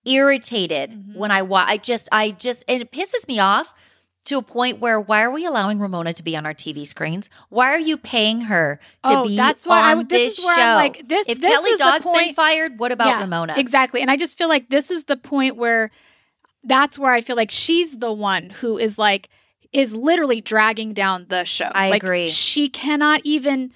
irritated Mhm. when I wa- I just I just and it pisses me off to a point where why are we allowing Ramona to be on our TV screens? Why are you paying her to Oh, be that's why I on would- this this, is where show? I'm like, this- if this Kelly Dodd's been fired, what about Yeah, Ramona? Exactly. And I just feel like this is the point where that's where I feel like she's the one who is like is literally dragging down the show. I Like, agree. She cannot even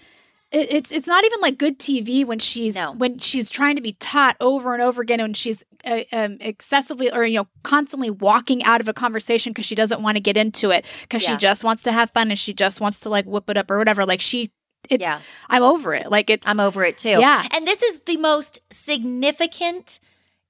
it, it's it's not even like good TV when she's No. when she's trying to be taught over and over again and she's uh, um, excessively or you know constantly walking out of a conversation because she doesn't want to get into it because Yeah. she just wants to have fun and she just wants to like whip it up or whatever like she it's yeah, I'm over it like it's I'm over it too. Yeah. And this is the most significant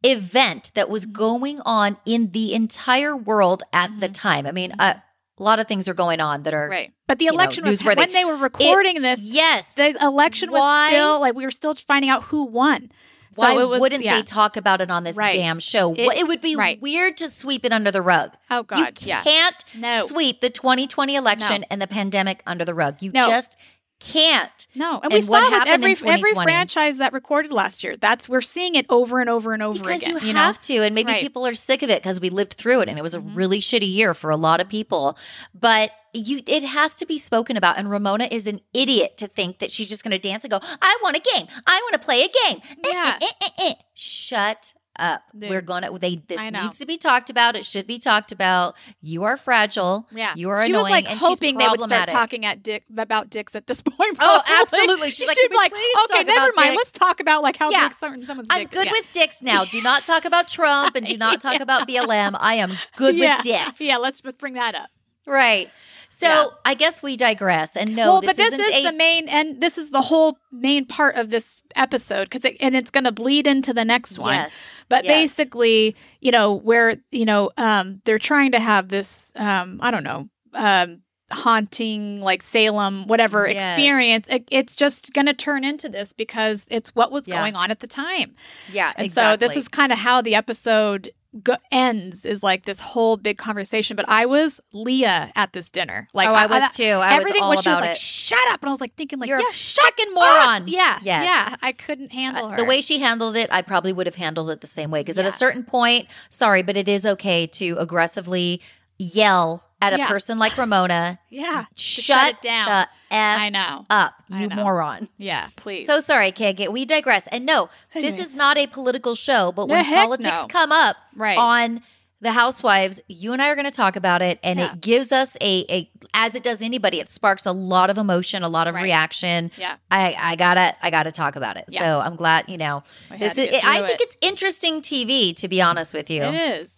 event that was going on in the entire world at the Mhm. time. I mean, uh, a lot of things are going on that are right but the you know, election was when they were recording this yes. the election was Why- still like we were still finding out who won. Why so it was, wouldn't yeah. they talk about it on this Right. damn show? It- It, it would be right. weird to sweep it under the rug. Oh God, you yeah, can't no, sweep the 2020 election and the pandemic under the rug. You No. just can't. no. And, And we what saw with every every franchise that recorded last year. That's we're seeing it over and over and over Because again. you, you know, have to, and maybe Right. people are sick of it because we lived through it, and it was a Mhm. really shitty year for a lot of people. But you, it has to be spoken about. And Ramona is an idiot to think that she's just going to dance and go, "I want a game. I want to play a game." Eh, Yeah. eh, eh, eh, eh. Shut up. Dude. We're gonna. They. This needs to be talked about. It should be talked about. You are fragile. yeah. You are she annoying. was like and hoping they would start talking at Dick about dicks at this point. Oh, probably. Oh, absolutely. She's like, She'd "Can be we like, okay, never mind. dicks?" Let's talk about like how Yeah. big certain someone's I'm dick. good yeah. with dicks now. Do not talk about Trump and do not talk Yeah. about BLM. I am good yeah. with dicks. Yeah, let's just bring that up. Right. So Yeah. I guess we digress. And no, well, this but this is a the main, and this is the whole main part of this episode because, it, and it's going to bleed into the next one. yes. But yes. basically, you know, where you know, um, they're trying to have this, um, I don't know, um, haunting like Salem, whatever Yes. experience. It, it's just going to turn into this because it's what was Yeah. going on at the time. Yeah, And exactly. so this is kind of how the episode go- ends is like this whole big conversation. But I was Leah at this dinner. Like oh, I was too. I everything was all was she was like, it. "Shut up!" And I was like thinking, like, You're "Yeah, a fucking moron. up." Yeah, Yes. yeah. I couldn't handle Uh, her. The way she handled it, I probably would have handled it the same way. Because at a certain point, sorry, but it is okay to aggressively yell at a Yeah. person like Ramona. yeah, Shut, it down. the f I know. up, you know. moron. Yeah, please. So sorry, Keg. We digress. And no, this is not a political show. But No, when politics no. come up right. on the housewives, you and I are going to talk about it, and Yeah. it gives us a, a, as it does anybody, it sparks a lot of emotion, a lot of Right. reaction. Yeah. I, I gotta, I gotta talk about it. Yeah. So I'm glad, you know, I this is. to get I think it. it's interesting TV, to be honest with you. It is.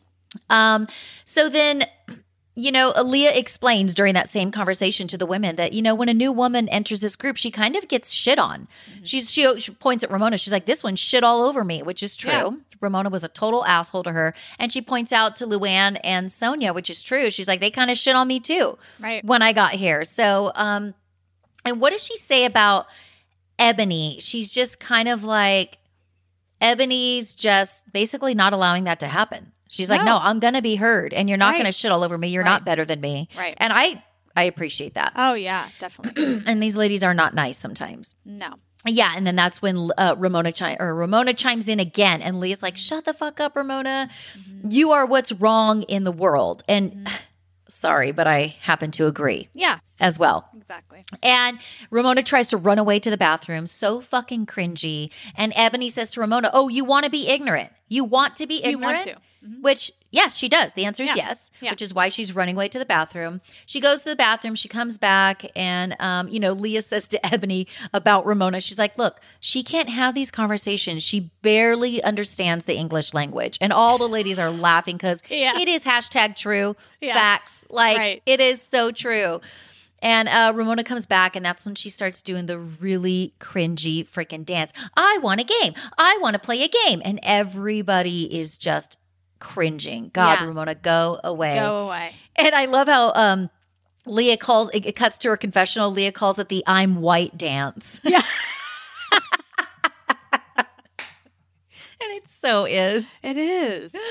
Um, so then, you know, Aaliyah explains during that same conversation to the women that, you know, when a new woman enters this group, she kind of gets shit on. She's she, she points at Ramona. She's like, this one shit all over me, which is true. Yeah. Ramona was a total asshole to her. And she points out to Luann and Sonja, which is true. She's like, they kind of shit on me too Right. when I got here. So, um, and what does she say about Eboni? She's just kind of like, Eboni's just basically not allowing that to happen. She's like, No. no, I'm gonna be heard, and you're not Right. gonna shit all over me. You're Right. not better than me, Right. and I I appreciate that. Oh yeah, definitely. and these ladies are not nice sometimes. no. Yeah, and then that's when uh, Ramona chi- or Ramona chimes in again, and Leah's like, "Shut the fuck up, Ramona. Mm-hmm. You are what's wrong in the world." And sorry, but I happen to agree Yeah, as well. exactly. And Ramona tries to run away to the bathroom, so fucking cringy. And Eboni says to Ramona, Oh, you want to be ignorant. You want to be You want ignorant? to. Mhm. Which, yes, she does. The answer is Yeah. yes, Yeah. which is why she's running away to the bathroom. She goes to the bathroom. She comes back, and, um, you know, Leah says to Eboni about Ramona, she's like, Look, she can't have these conversations. She barely understands the English language. And all the ladies are laughing because Yeah. it is hashtag true facts. Like, Right. it is so true. And uh, Ramona comes back, and that's when she starts doing the really cringy freaking dance. I want a game. I want to play a game. And everybody is just cringing. God, Yeah. Ramona, go away. Go away. And I love how um, Leah calls it, it cuts to her confessional. Leah calls it the I'm white dance. Yeah. and it so is. It is.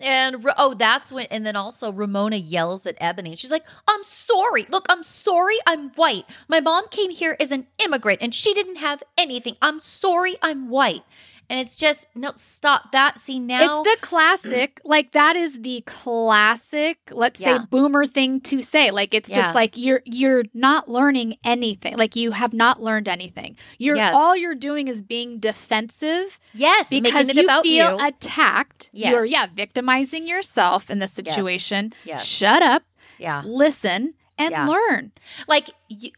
And oh, that's when, and then also Ramona yells at Eboni. She's like, I'm sorry. Look, I'm sorry. I'm white. My mom came here as an immigrant and she didn't have anything. I'm sorry. I'm white. And it's just, no, stop that. See, now. It's the classic, like that is the classic, let's Yeah. say boomer thing to say. Like it's Yeah. just like you're you're not learning anything. Like you have not learned anything. You're Yes. all you're doing is being defensive yes, because you feel you. attacked. Yes. You're yeah, victimizing yourself in this Yes. situation. Yes. Shut up, yeah. listen, and Yeah. learn. Like, you,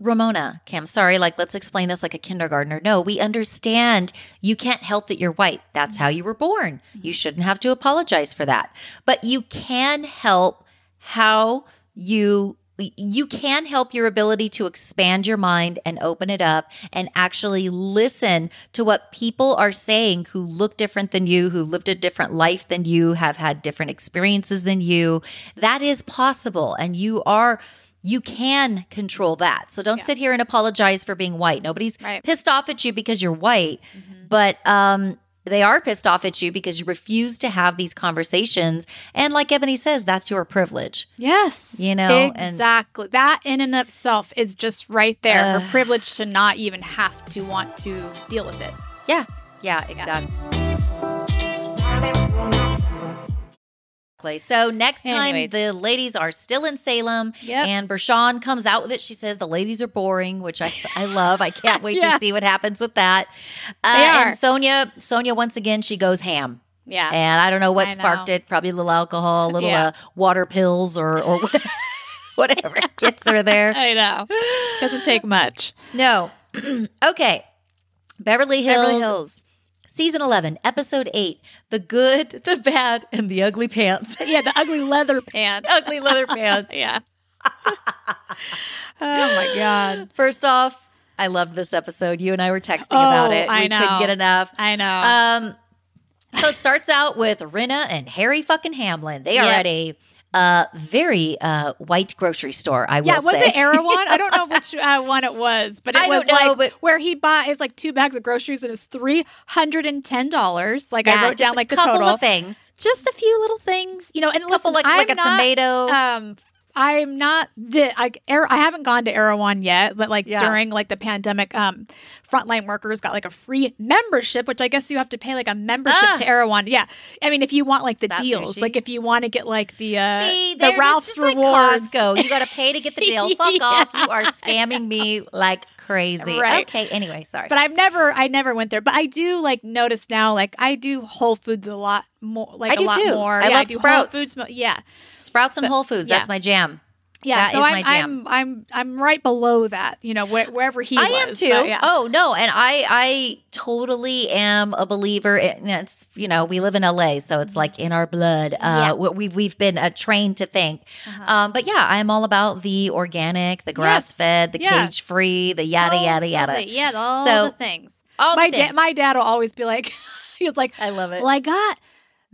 Ramona, Cam, sorry, like, let's explain this like a kindergartner. No, we understand you can't help that you're white. That's how you were born. You mm-hmm. shouldn't have to apologize for that. But you can help how you. You can help your ability to expand your mind and open it up and actually listen to what people are saying who look different than you, who lived a different life than you, have had different experiences than you. That is possible. And you are you can control that. So don't Yeah. sit here and apologize for being white. Nobody's Right. pissed off at you because you're white, but um they are pissed off at you because you refuse to have these conversations. And like Eboni says, that's your privilege. Yes. You know, and- exactly. that in and of itself is just right there. Ugh. Her privilege to not even have to want to deal with it. Yeah. Yeah, exactly. So next time the ladies are still in Salem Yep. and Bershan comes out with it. She says the ladies are boring, which I I love. I can't wait Yeah. to see what happens with that. Uh, They are. And Sonja, Sonja once again, she goes ham. Yeah. And I don't know what I sparked know. it. Probably a little alcohol, a little Yeah. uh, water pills, or or whatever gets her there. I know. Doesn't take much. No. okay. Beverly Hills, Beverly Hills. Season 11, episode 8 The Good, the Bad, and the Ugly Pants. Yeah, the ugly leather pants. ugly leather pants. yeah. oh my god. First off, I loved this episode. You and I were texting about Oh, it. I we couldn't get enough. I know. Um, so it starts out with Rinna and Harry fucking Hamlin. They are Yep. at a uh, very uh, white grocery store. I will yeah, was say. it Erewhon? I don't know which uh, one it was, but it I was know, like but- where he bought is like two bags of groceries and it's three hundred and ten dollars. Like Yeah, I wrote down like a the couple total, of things. just a few little things, you know. And A couple listen, like like a not, tomato. Um, I'm not the I, I haven't gone to Erewhon yet, but like Yeah. during like the pandemic, um, frontline workers got like a free membership, which I guess you have to pay like a membership Ah. to Erewhon. Yeah, I mean if you want like the deals, bougie? like if you want to get like the uh, See, the Ralph's rewards. like Costco. You got to pay to get the deal. Fuck Yeah. off. You are scamming me like crazy. Right. Okay. Anyway, sorry. But I've never, I never went there. But I do like notice now, like I do Whole Foods a lot more, like I do lot too. more. I yeah, love do Whole Sprouts. Foods. Yeah, Sprouts and But- Whole Foods. yeah. That's my jam. Yeah. That so is I'm. I'm I'm I'm right below that. You know, where, wherever he I was. am too. yeah. Oh no, and I I totally am a believer. In, it's you know we live in LA, so it's like in our blood. Uh, Yeah. we we've been uh, trained to think. Uh-huh. Um, but yeah, I'm all about the organic, the grass fed, the Yeah. cage free, the yada Oh, yada yada. totally. Yeah, all So, the things. All my the dad, my dad will always be like, he was like, I love it. well, I got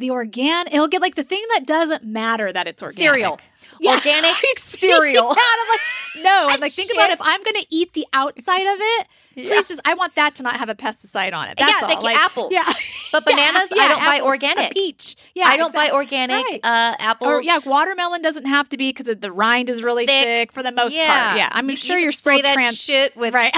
the organic. He'll get like the thing that doesn't matter that it's organic. Cereal. Yeah. Organic cereal. yeah, like, no. I'm like, think about if I'm going to eat the outside of it, please just, I want that to not have a pesticide on it. That's Yeah, all. like like apples. Yeah. But bananas, yeah, I don't buy organic. A peach. Yeah. I don't buy organic Right. uh, apples. Or yeah, watermelon doesn't have to be because the rind is really Thick. thick, for the most Yeah. part. Yeah, I'm You- sure you you're can spray that trans. shit with right,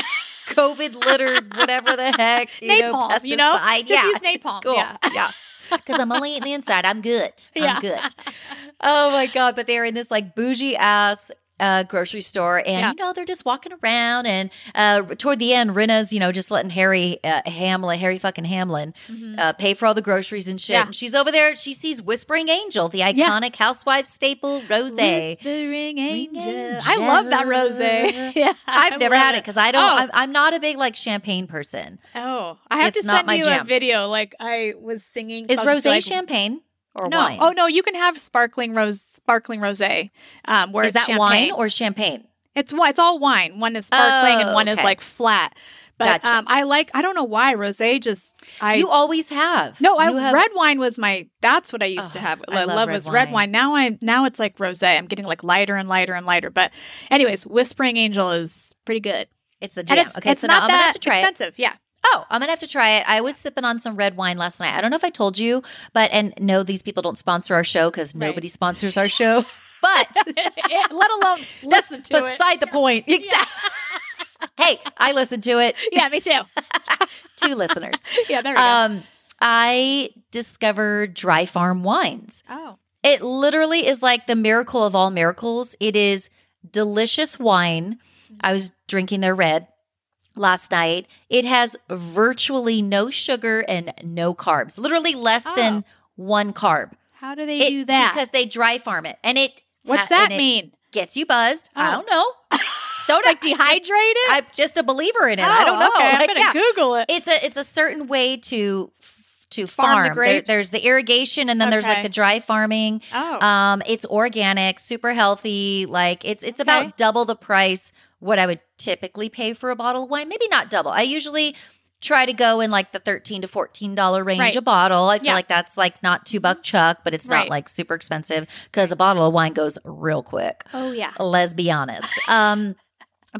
COVID littered whatever the heck. You know, napalm. You know, just yeah. use napalm. Cool. Yeah, Yeah. Because I'm only eating the inside. I'm good. I'm good. Oh my God. But they're in this like bougie ass uh, grocery store and, Yeah. you know, they're just walking around. And uh, toward the end, Rinna's, you know, just letting Harry uh, Hamlin, Harry fucking Hamlin, Mhm. uh, pay for all the groceries and shit. Yeah. And she's over there. She sees Whispering Angel, the iconic housewife staple, Rose. Whispering Angel. angel. I love that rose. yeah, I've I never had it because I don't. Oh. I'm, I'm not a big like champagne person. Oh, I have It's to not send my you jam. a video. Like I was singing. Is rose like, champagne or no. wine? Oh no, you can have sparkling rose, sparkling rosé. Um, where is that champagne. wine or champagne? It's it's all wine. One is sparkling and Oh, one is like flat. But Gotcha. um, I like. I don't know why rosé. Just I you always have. no. I have- red wine was my. That's what I used to Oh, have. I I love love red was red wine. wine. Now I now it's like rosé. I'm getting like lighter and lighter and lighter. But anyways, Whispering Angel is pretty good. It's the And jam. it's, okay, it's so now not I'm gonna that have to try it. expensive. Yeah. Oh, I'm gonna have to try it. I was sipping on some red wine last night. I don't know if I told you, but and no, these people don't sponsor our show because Right. nobody sponsors our show. But Let alone listen to it. beside the point. Exactly. hey, I listened to it. Yeah, me too. Two listeners. Yeah, there we go. Um, I discovered Dry Farm wines. oh, It literally is like the miracle of all miracles. It is delicious wine. I was drinking their red last night. It has virtually no sugar and no carbs, literally less than one carb. how do they It- do that? Because they dry farm it. And it What's ha- that mean? Gets you buzzed. I Oh. don't know. don't Like dehydrated? I'm just a believer in it. I don't know. Oh, Okay, I'm Like, gonna yeah. Google it. It's a it's a certain way to to Farm farm. the There- there's the irrigation, and then there's like the dry farming. Oh, Um, it's organic, super healthy. Like it's it's Okay. about double the price what I would typically pay for a bottle of wine. Maybe not double. I usually try to go in like the thirteen to fourteen dollar range Right. a bottle. I feel Yeah. like that's like not two buck chuck, but it's Right. not like super expensive because a bottle of wine goes real quick. oh yeah. Let's be honest. Um,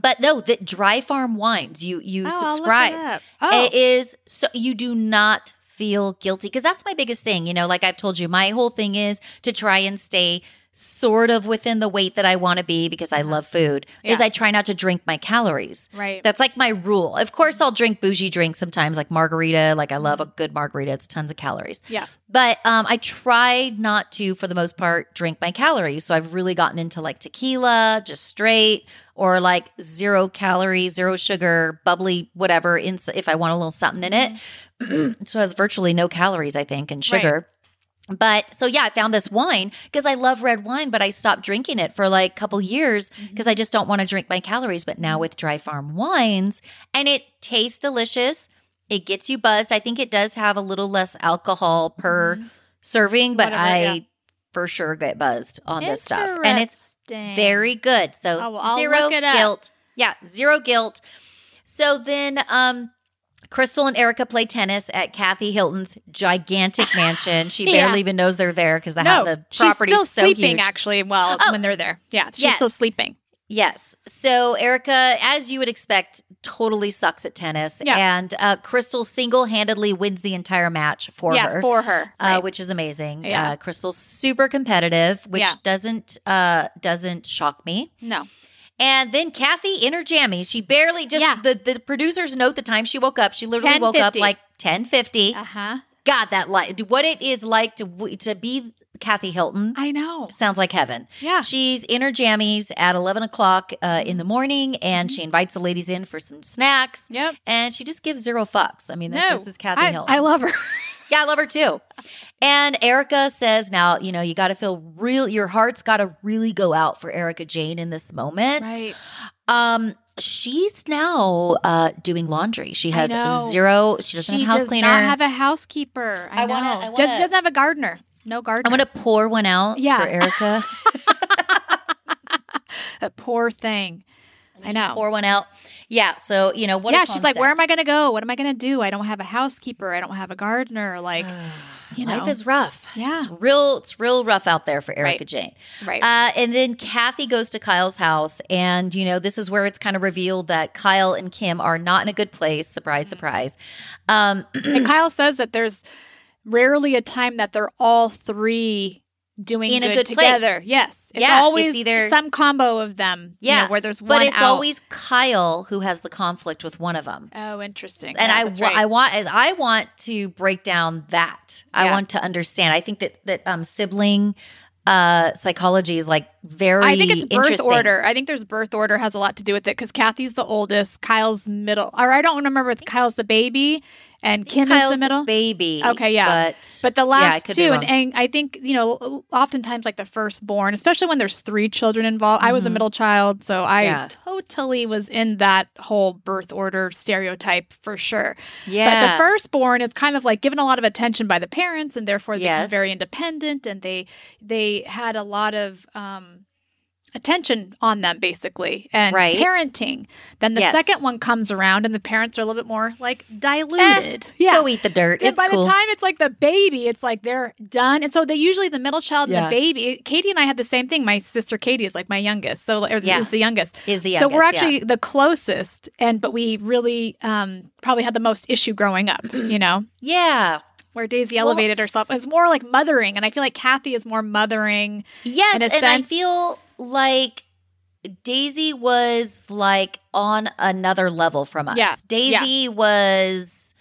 but no, the dry farm wines. You you Oh, subscribe. it up. Oh, It is so you do not feel guilty because that's my biggest thing. You know, like I've told you, my whole thing is to try and stay sort of within the weight that I want to be because I love food. Is I try not to drink my calories. right. That's like my rule. Of course, I'll drink bougie drinks sometimes, like margarita. Like I love a good margarita; it's tons of calories. Yeah. But um, I try not to, for the most part, drink my calories. So I've really gotten into like tequila, just straight, or like zero calories, zero sugar, bubbly, whatever. In if I want a little something in it, so it has virtually no calories, I think, and Mm-hmm. Right. But so yeah, I found this wine because I love red wine, but I stopped drinking it for like a couple years Mm-hmm. because I just don't want to drink my calories. But now with dry farm wines, and it tastes delicious. It gets you buzzed. I think it does have a little less alcohol per serving, but Whatever, I yeah. for sure get buzzed on this stuff. And it's very good. So Oh, well, zero up. guilt. Yeah, zero guilt. So then um Crystal and Erika play tennis at Kathy Hilton's gigantic mansion. She Yeah. barely even knows they're there because they have the, no, the property's still so sleeping huge. actually. Well, Oh. when they're there, yeah, she's Yes. still sleeping. Yes. So Erika, as you would expect, totally sucks at tennis. Yeah. And uh, Crystal single handedly wins the entire match for yeah, her. for her. uh, which is amazing. Yeah. Uh, Crystal's super competitive, which Yeah. doesn't uh, doesn't shock me. no, And then Kathy in her jammies, she barely just Yeah. the the producers note the time she woke up. She literally woke up like ten fifty. uh huh. God, that like what it is like to to be Kathy Hilton I know. sounds like heaven. Yeah, She's in her jammies at eleven o'clock uh, in the morning, and Mm-hmm. she invites the ladies in for some snacks. yep. And she just gives zero fucks. I mean, No, this is Kathy I, Hilton. I love her. Yeah, I love her too. And Erika says, now, you know, you got to feel real, your heart's got to really go out for Erika Jayne in this moment. Right. Um, she's now uh doing laundry. She has zero, she doesn't She have a house does cleaner. not have a housekeeper. I, I wanna- know. I Just wanna- doesn't have a gardener. No gardener. I'm going to pour one out Yeah. for Erika. That poor thing. I know. pour one out. Yeah. So, you know, what yeah, she's like, where am I going to go? What am I going to do? I don't have a housekeeper. I don't have a gardener. Like, you know. Life is rough. Yeah. It's real, it's real rough out there for Erika Right. Jayne. right. Uh, and then Kathy goes to Kyle's house, and you know this is where it's kind of revealed that Kyle and Kim are not in a good place. Surprise, Mm-hmm. surprise. Um, and Kyle says that there's rarely a time that they're all three doing In a good, good place. together. Yes. It's Yeah, it's always either- some combo of them. you know, Yeah, where there's one but it's out. always Kyle who has the conflict with one of them. Oh, interesting. And Yeah, I, right. I want, I want to break down that. I want to understand. I think that that um, sibling uh, psychology is like very. I think it's birth order. I think there's birth order has a lot to do with it because Kathy's the oldest, Kyle's middle, or I don't remember if Kyle's the baby and Kim Kyle's is the middle. baby. Okay, yeah. but But the last be two, and, and I think you know, oftentimes like the firstborn, especially when there's three children involved. I was a Mhm. middle child, so I Yeah. totally was in that whole birth order stereotype for sure. yeah, But the firstborn is kind of like given a lot of attention by the parents, and therefore they Yes. very independent, and they they had a lot of um, attention on them basically and Right. parenting. Then the Yes. second one comes around, and the parents are a little bit more like diluted. yeah, go eat the dirt. And It's by cool. the time it's like the baby, it's like they're done. And so they usually the middle child and Yeah. the baby. Katie and I had the same thing. My sister Katie is like my youngest, so or Yeah. is the youngest. is the youngest. so we're yeah. actually the closest, and but we really um, probably had the most issue growing up. You know, yeah. where Daisy Well- elevated herself it was more like mothering, and I feel like Kathy is more mothering. Yes, and I feel like Daisy was like on another level from us. Yeah, Daisy was.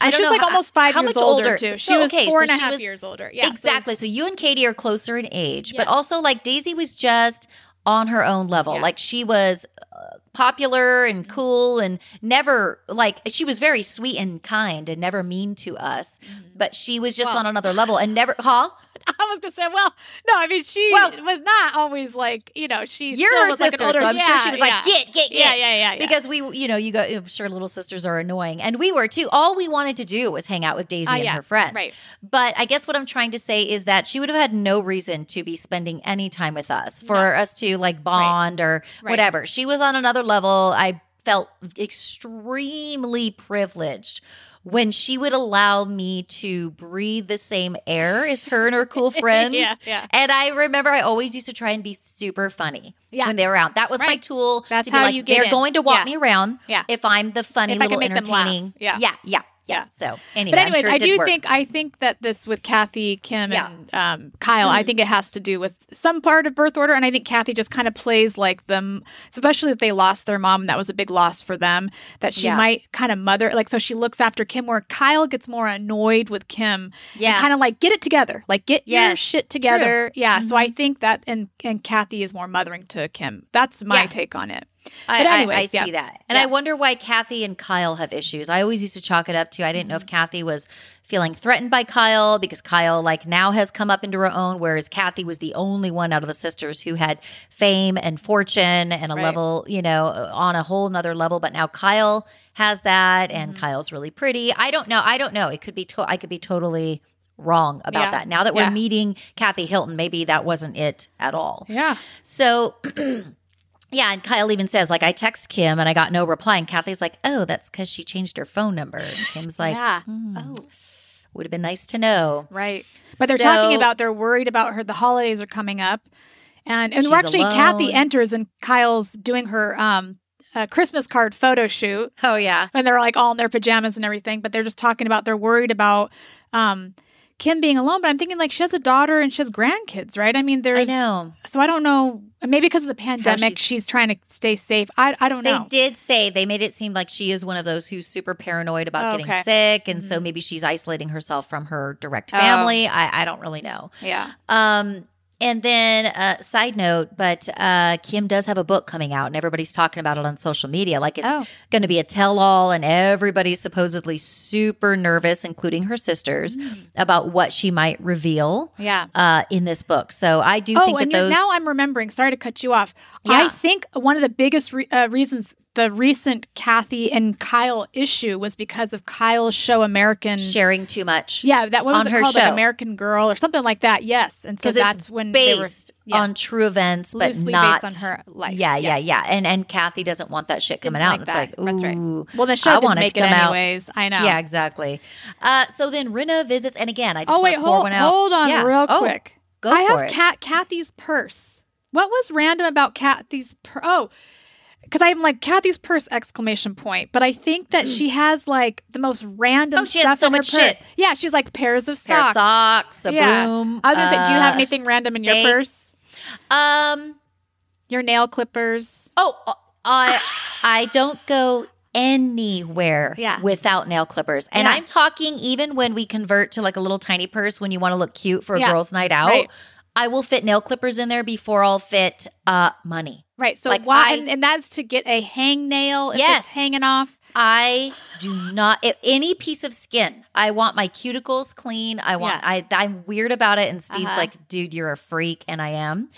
I she was like how- almost five how years much older, older? too. So, She was okay, four so and a half was- years older. Yeah, exactly. So, you and Katie are closer in age, but also like Daisy was just on her own level. Yeah. Like she was uh, popular and cool and never like she was very sweet and kind and never mean to us. But she was just Well- on another level and never, huh? I was gonna say, well, no, I mean she Well- was not always like you know she. You're still her was like sister, older, so I'm sure she was yeah. like, get, get, get. yeah, yeah, yeah, yeah. because we you know you go I'm sure little sisters are annoying and we were too all we wanted to do was hang out with daisy Ah, and yeah, her friends right. but i guess what i'm trying to say is that she would have had no reason to be spending any time with us for us to like bond or Right. whatever she was on another level i felt extremely privileged when she would allow me to breathe the same air as her and her cool friends Yeah, yeah. and i remember i always used to try and be super funny Yeah. when they were around that was my tool That's to be how like you get they're in. going to walk Yeah. me around Yeah. if I'm the funny If I can little make them laugh. entertaining. Yeah. yeah, yeah, yeah. So anyway, But anyways, sure I do work. think I think that this with Kathy, Kim, Yeah. and um, Kyle, I think it has to do with some part of birth order, and I think Kathy just kind of plays like them, especially if they lost their mom. That was a big loss for them. That she Yeah. might kind of mother, like so she looks after Kim. Where Kyle gets more annoyed with Kim, Yeah. kind of like get it together, like get your shit together. Yeah, so Mhm. I think that and and Kathy is more mothering to Kim. That's my Yeah. take on it. I, But anyways, I, yeah. see that, and Yeah. I wonder why Kathy and Kyle have issues. I always used to chalk it up to I didn't know Mm-hmm. if Kathy was feeling threatened by Kyle because Kyle like now has come up into her own, whereas Kathy was the only one out of the sisters who had fame and fortune and a Right. level, you know, on a whole nother level. But now Kyle has that, and Mm-hmm. Kyle's really pretty. I don't know. I don't know. It could be. To- I could be totally wrong about Yeah. that. Now that we're meeting Kathy Hilton, maybe that wasn't it at all. Yeah, So, yeah, and Kyle even says, like, I text Kim and I got no reply. And Kathy's like, oh, that's because she changed her phone number. And Kim's like, yeah. "Hmm, Oh. would have been nice to know. Right. But they're talking about they're worried about her. The holidays are coming up, and and She's actually Kathy enters and Kyle's doing her um uh, Christmas card photo shoot, Oh, yeah. and they're like all in their pajamas and everything. But they're just talking about they're worried about um Kim being alone. But I'm thinking like she has a daughter and she has grandkids, right? I mean, there's. I know. so I don't know. Maybe because of the pandemic, she's- she's, trying to stay safe. I I don't know. They did say they made it seem like she is one of those who's super paranoid about Oh, getting okay. sick. And Mm-hmm. so maybe she's isolating herself from her direct Oh. family. I, I don't really know. yeah. Um, And then, uh, side note, but uh, Kim does have a book coming out, and everybody's talking about it on social media. Like it's Oh. going to be a tell all, and everybody's supposedly super nervous, including her sisters, about what she might reveal Yeah. uh, in this book. So I do oh, think that and those. now I'm remembering. Sorry to cut you off. Yeah. I think one of the biggest re- uh, reasons the recent Kathy and Kyle issue was because of Kyle's show American. sharing too much. Yeah, that was on her called? Like show. American Girl or something like that. Yes, and so that's it's when they were based yes, on true events, but not based on her life. Yeah, yeah, yeah, And and Kathy doesn't want that shit coming out. like it's like, that. That's right. ooh. Well, the show I didn't want it make it come out. anyways. I know. Yeah, exactly. Uh, so then Rinna visits, and again, I just Oh wait, hold, one out. hold on, Yeah. real Oh, quick. Go I for have Kathy's purse. What was random about Kathy's purse? Oh, because I'm like Kathy's purse exclamation point. But I think that she has like the most random. Oh, she has so much purse. shit. Yeah, she's like pairs of Pair of socks. socks, a Yeah. broom. I was gonna say, do you have uh, anything random in your purse? Um. Your nail clippers. Oh, uh, I I don't go anywhere Yeah. without nail clippers. And Yeah. I'm talking even when we convert to like a little tiny purse when you want to look cute for a Yeah. girls' night out. Right. I will fit nail clippers in there before I'll fit uh money. Right. So Like, why? I- and, and that's to get a hangnail if Yes. it's hanging off. I do not if any piece of skin. I want my cuticles clean. I want Yeah. I I'm weird about it and Steve's Uh-huh. like, "Dude, you're a freak." And I am.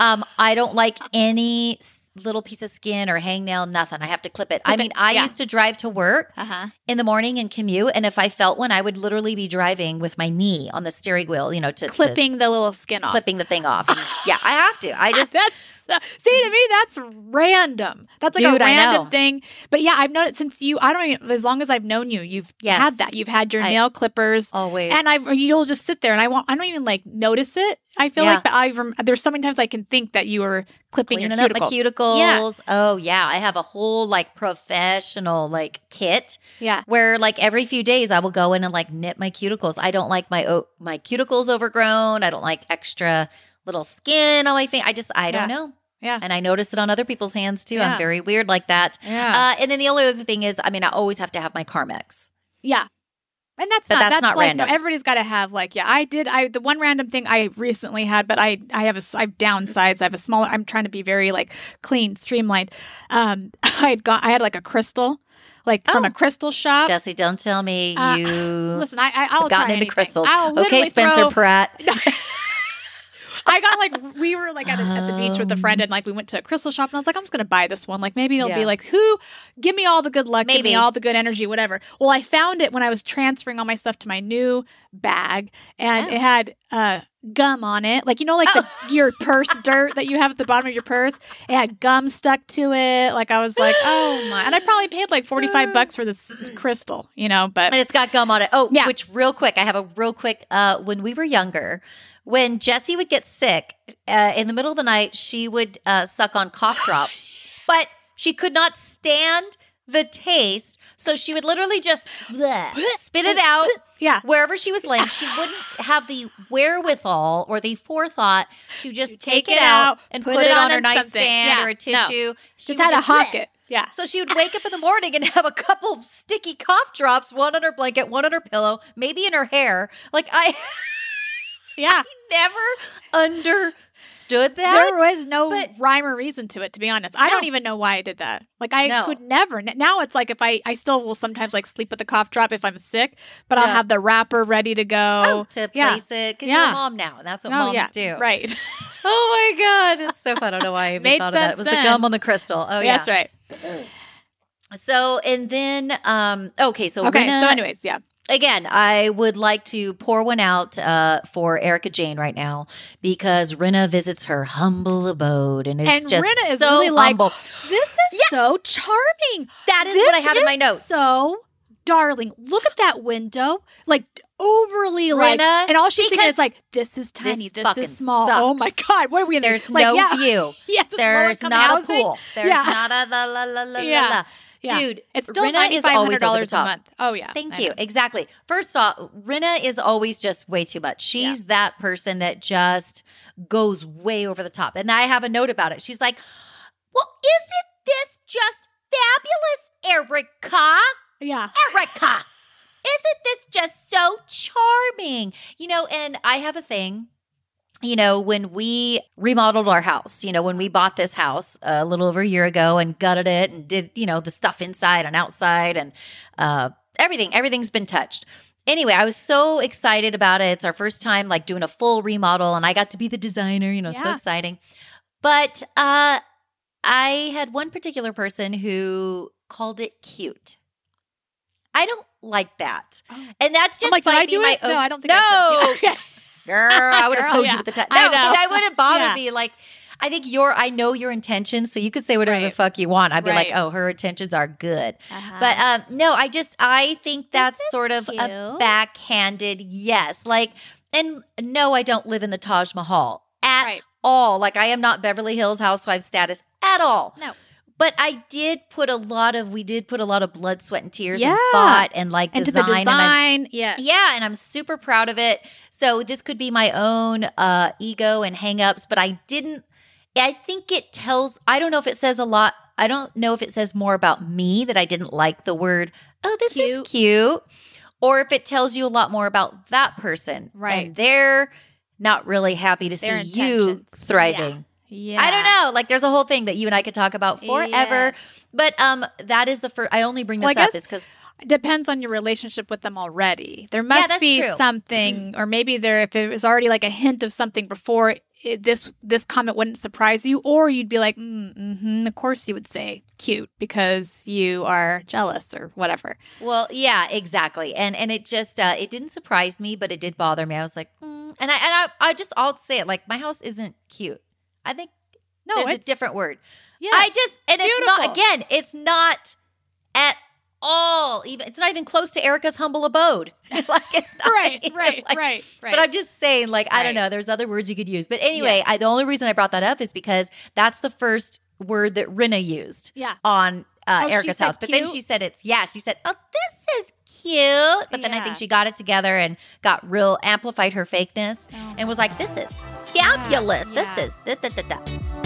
Um I don't like any little piece of skin or hangnail, nothing. I have to clip it. I Clip it, mean, I yeah. used to drive to work Uh huh. in the morning and commute and if I felt one, I would literally be driving with my knee on the steering wheel, you know, to to- Clipping the little skin off. clipping the thing off. Yeah, I have to. I just that's see to me that's random. That's like Dude, a random thing. But yeah, I've known it since you. I don't even as long as I've known you, you've Yes. had that. You've had your I- nail clippers, always and I you'll just sit there and I won't. I don't even like notice it. I feel Yeah. like, but I rem- there's so many times I can think that you were clipping cleaning your cuticle. cuticles. Oh yeah, I have a whole like professional like kit yeah. where like every few days I will go in and like nip my cuticles. I don't like my o- my cuticles overgrown. I don't like extra little skin on my face. I just I don't Yeah. know. Yeah. And I notice it on other people's hands too. Yeah. I'm very weird like that. Yeah. Uh, and then the only other thing is, I mean, I always have to have my Carmex. Yeah. And that's But not that's that's, not like random. Everybody's got to have like yeah I did I the one random thing I recently had but I I have a I've downsized I have a smaller I'm trying to be very like clean streamlined um I had got I had like a crystal like from Oh. a crystal shop Jessi, don't tell me Uh, you listen I, I I'll gotten into crystals. I'll Okay, Spencer throw- Pratt. I got like we were like at, a, at the beach with a friend and like we went to a crystal shop and I was like I'm just gonna buy this one like maybe it'll Yeah. be like who give me all the good luck give Maybe. me all the good energy whatever well I found it when I was transferring all my stuff to my new bag and Oh. it had uh gum on it like you know like the, your purse dirt that you have at the bottom of your purse it had gum stuck to it like I was like oh my and I probably paid like 45 bucks for this crystal you know but and it's got gum on it. Oh, Yeah. which real quick, I have a real quick. Uh, when we were younger, when Jessi would get sick uh, in the middle of the night, she would uh, suck on cough drops, but she could not stand the taste, so she would literally just bleh, spit it out yeah wherever she was laying. She wouldn't have the wherewithal or the forethought to just take, it, out and put, it, on, her nightstand Yeah. or a No. tissue. She just would had to hawk bleh. it yeah So she would wake up in the morning and have a couple sticky cough drops, one on her blanket, one on her pillow, maybe in her hair. Like I yeah He never understood that. there was no but- rhyme or reason to it to be honest i don't even know why i did that like i No. could never now it's like if i i still will sometimes like sleep with the cough drop if i'm sick but i'll have the wrapper ready to go Oh, to yeah. place it because you're Yeah. a mom now, and that's what moms yeah do. right Oh my god, it's so fun. I don't know why I even thought of that. It was then. the gum on the crystal. Oh yeah, that's right So and then um okay, so okay Rinna- so anyways yeah again, I would like to pour one out uh, for Erika Jayne right now because Rinna visits her humble abode, and it's And just Rinna is so really like, humble. this is so charming That is This what I have in my notes. so darling look at that window like overly like Rinna, and all she's thinking is like this is tiny this this, is small oh my god what are we in There's like, no yeah. view. yes There's not housing. a pool. There's Yeah. not a la la la la Yeah. la. Yeah. Dude, It's still Rinna is always over the top. a month. Oh yeah, Thank I you. know. Exactly. First off, Rinna is always just way too much. She's that person that just goes way over the top. And I have a note about it. She's like, Well, isn't this just fabulous, Erika? Yeah, Erika. Isn't this just so charming? You know, and I have a thing you know, when we remodeled our house, you know, when we bought this house a little over a year ago and gutted it and did, you know, the stuff inside and outside and uh, everything, everyth's been touched. Anyway, I was so excited about it. It's our first time like doing a full remodel and I got to be the designer, you know, so exciting. But uh I had one particular person who called it cute. I don't like that. Oh. And that's I'm just like, did I do my it? own- No, I don't think No. girl, I would have told yeah. you at the time. I No, know. that wouldn't bother Yeah. me. Like, I think your, I know your intentions, so you could say whatever the fuck you want. I'd be like, oh, her intentions are good. Uh-huh. But um, no, I just, I think that's sort of a backhanded yes. Like, and no, I don't live in the Taj Mahal at Right. all. Like, I am not Beverly Hills housewife status at all. no. But I did put a lot of, we did put a lot of blood, sweat, and tears and Yeah. thought and like Into design. the and design. yeah. yeah, and I'm super proud of it. So this could be my own uh ego and hangups, but I didn't I think it tells I don't know if it says a lot. I don't know if it says more about me that I didn't like the word, oh, this Cute. is cute. Or if it tells you a lot more about that person. Right. And they're not really happy to Their see you thriving. Yeah. I don't know. Like there's a whole thing that you and I could talk about forever. Yes. But um that is the first I only bring this Well, up guess- is because It depends on your relationship with them already. There must that's be true. Mm-hmm. something, or maybe there, if there was already like a hint of something before, it, this this comment wouldn't surprise you, or you'd be like, mm, hmm of course you would say cute because you are jealous or whatever. Well, yeah, exactly. And and it just uh it didn't surprise me, but it did bother me. I was like, mm. and I and I I just I'll say it like my house isn't cute. I think No, there's a different word. yeah, I just and it's not again, it's not at all even it's not even close to Erika's humble abode. like it's not right, even, right, like- right, right. But I'm just saying, like, I don't know. There's other words you could use. But anyway, I, the only reason I brought that up is because that's the first word that Rinna used yeah, on uh, Oh, Erika's house. But then she said it's yeah. She said, "Oh, this is cute." But then I think she got it together and got real amplified her fakeness Oh. and was like, "This is fabulous. Yeah. This is da, da, da, da."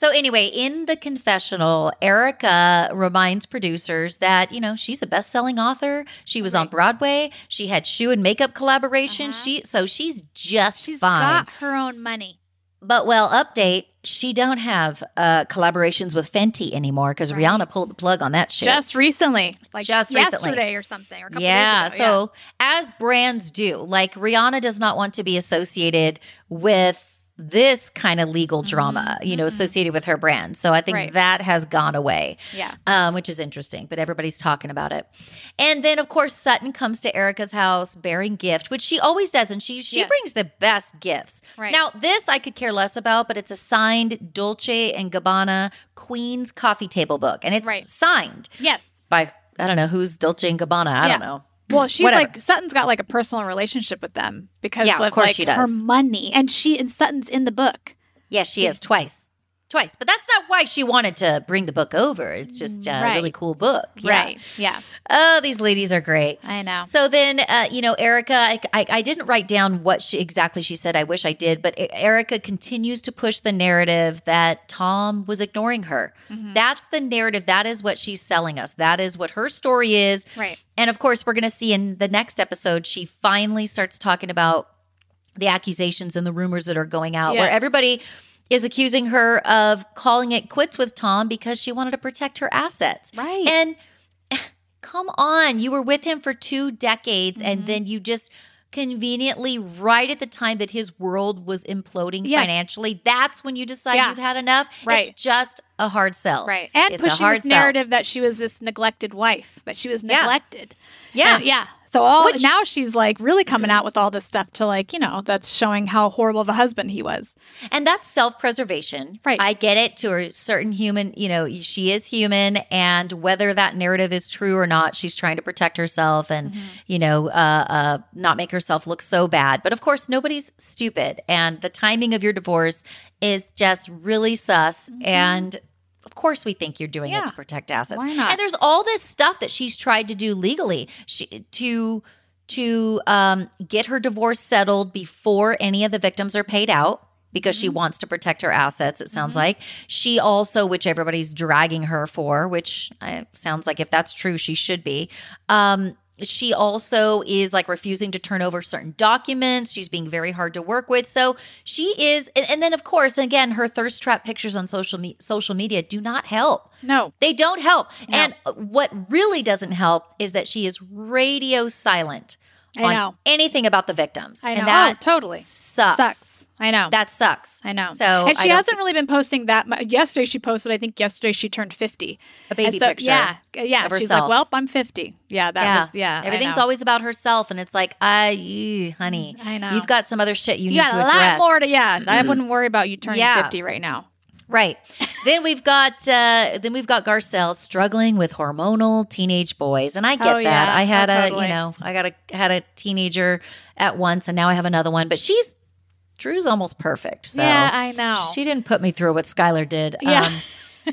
So anyway, in the confessional, Erika reminds producers that, you know, she's a best-selling author. She was on Broadway. She had shoe and makeup collaboration. Uh-huh. She so she's just she's fine. got her own money. But well, update, she don't have uh collaborations with Fenty anymore because Right. Rihanna pulled the plug on that shit. Just recently, like Just recently. yesterday or something, or a couple yeah, days ago. so as brands do, like Rihanna does not want to be associated with this kind of legal drama, you know, mhm. associated with her brand. So I think Right. that has gone away yeah, um, which is interesting, but everybody's talking about it. And then, of course, Sutton comes to Erika's house bearing gift, which she always does, and she she Yeah. brings the best gifts. Right. Now, this I could care less about, but it's a signed Dolce and Gabbana Queen's coffee table book, and it's Right. signed yes. by I don't know who's Dolce and Gabbana. I Yeah. don't know. Well, she's Whatever. like Sutton's got like a personal relationship with them because Yeah, of of, course like she her money, and she and Sutton's in the book. Yes, she is twice. Twice, but that's not why she wanted to bring the book over. It's just a Right. really cool book. Yeah. Right? Yeah, Oh, these ladies are great. I know. So then, uh, you know, Erika, I, I, I didn't write down what she exactly she said. I wish I did, but Erika continues to push the narrative that Tom was ignoring her. Mhm. That's the narrative. That is what she's selling us. That is what her story is. Right. And of course, we're going to see in the next episode, she finally starts talking about the accusations and the rumors that are going out, where everybody is accusing her of calling it quits with Tom because she wanted to protect her assets. Right. And come on, you were with him for two decades and Mhm. then you just conveniently right at the time that his world was imploding Yes. financially that's when you decide Yeah. you've had enough Right. it's just a hard sell right. And It's a pushing hard this sell. narrative that she was this neglected wife, that she was Yeah. neglected. yeah And- yeah. So all Which- now she's like really coming out with all this stuff to like you know that's showing how horrible of a husband he was. And that's self preservation. Right. I get it to a certain human, you know, she is human. And whether that narrative is true or not, she's trying to protect herself and, Mm-hmm. you know, uh, uh, not make herself look so bad. But of course, nobody's stupid. And the timing of your divorce is just really sus. And of course, we think you're doing it Mm-hmm. To protect assets. Why not? And there's all this stuff that she's tried to do legally she, to to um, get her divorce settled before any of the victims are paid out because she wants to protect her assets. It sounds like she also, which everybody's dragging her for, which uh, sounds like if that's true, she should be. Um, she also is like refusing to turn over certain documents. She's being very hard to work with. So she is, and, and then of course, again, her thirst trap pictures on social me- social media do not help. No. They don't help. No. And what really doesn't help is that she is radio silent I on know. anything about the victims. I know. And that Oh, totally. sucks. Sucks. I know. That sucks. I know. So and she hasn't really been posting that much. Yesterday she posted. I think yesterday she turned fifty. a baby so- picture. Yeah, yeah. She's like, "Well, I'm 50." Yeah, that yeah. was yeah. Everything's always about herself, and it's like, I, ew, honey, I know. you've got some other shit you, you need to a lot address. more to yeah. I wouldn't worry about you turning Yeah. 50 right now. Right. then we've got uh then we've got Garcelle struggling with hormonal teenage boys. And I get Oh, that. yeah. I had Oh, a, totally. you know, I got a had a teenager at once and now I have another one, but she's Drew's almost perfect. So yeah, I know. she didn't put me through what Skylar did. Yeah. Um,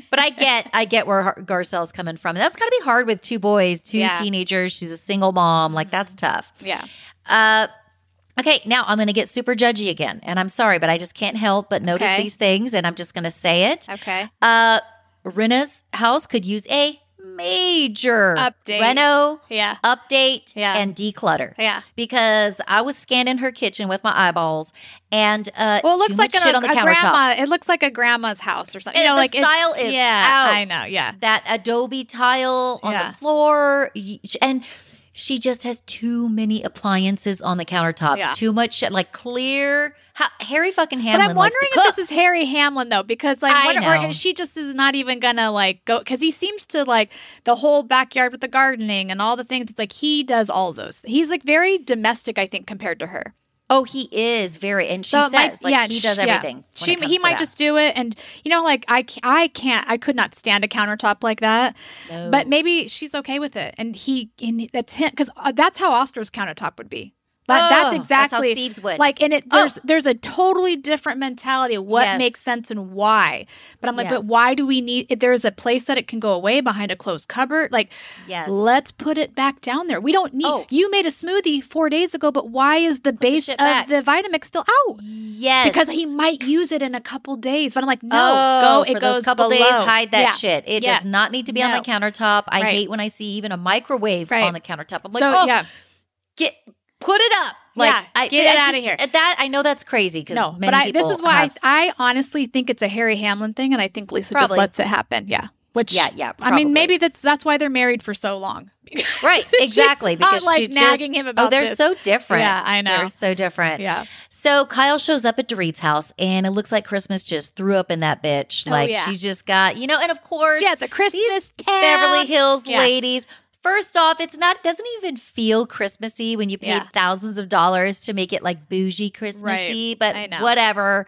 but I get I get where Garcelle's coming from. And that's got to be hard with two boys, two Yeah. teenagers. She's a single mom. Like that's tough. yeah. Uh, okay, now I'm going to get super judgy again, and I'm sorry, but I just can't help but notice Okay. these things, and I'm just going to say it. Okay. Uh, Rinna's house could use a major Update. reno Yeah. update Yeah. and declutter. Yeah. Because I was scanning her kitchen with my eyeballs, and uh, Well, it looks like much a, shit on the a grandma. It looks like a grandma's house or something. And you know, the like style is yeah, out. I know. Yeah. that Adobe tile on Yeah. the floor, and she just has too many appliances on the countertops. Yeah. Too much shit, like clear. Ha- Harry fucking Hamlin. But I'm wondering if this is Harry Hamlin though, because like, I what, know. or she just is not even gonna like go because he seems to like the whole backyard with the gardening and all the things. It's like he does all those. He's like very domestic, I think, compared to her. Oh, he is very, and she So says might- like he does sh- yeah. everything. She, he might that. just do it, and you know, like I, I can't, I could not stand a countertop like that. No. But maybe she's okay with it, and he, and that's him, because uh, that's how Oscar's countertop would be. That, Oh, that's that's how exactly Steve's would. like, and it Oh. there's there's a totally different mentality of what Yes. makes sense and why. But I'm like, Yes. but why do we need? If there's a place that it can go away behind a closed cupboard, like yes, let's put it back down there. We don't need. Oh. You made a smoothie four days ago, but why is the base shit of back. the Vitamix still out? yes, because he might use it in a couple days. But I'm like, no, oh, go. It goes those couple below. days. Hide that Yeah. shit. It Yes. does not need to be on No. my countertop. I Right. hate when I see even a microwave Right. on the countertop. I'm like, so oh, yeah, get put it up. Like, Yeah, I, get but it I outta just- here. That I know that's crazy because no. But I, this is why have- I, I honestly think it's a Harry Hamlin thing, and I think Lisa Probably. just lets it happen. Yeah. Which Yeah, yeah, I mean, maybe that's that's why they're married for so long. Right, exactly. not, because like she nagging just, him about Oh, they're this. so different. Yeah, I know. They're so different. Yeah. So Kyle shows up at Dorit's house, and it looks like Christmas just threw up in that bitch. Oh, like yeah. she's just got, you know, and of course, Yeah, the Christmas these. Beverly Hills Yeah. ladies. First off, it's not doesn't even feel Christmassy when you paid Yeah. thousands of dollars to make it like bougie Christmassy. But I know. whatever.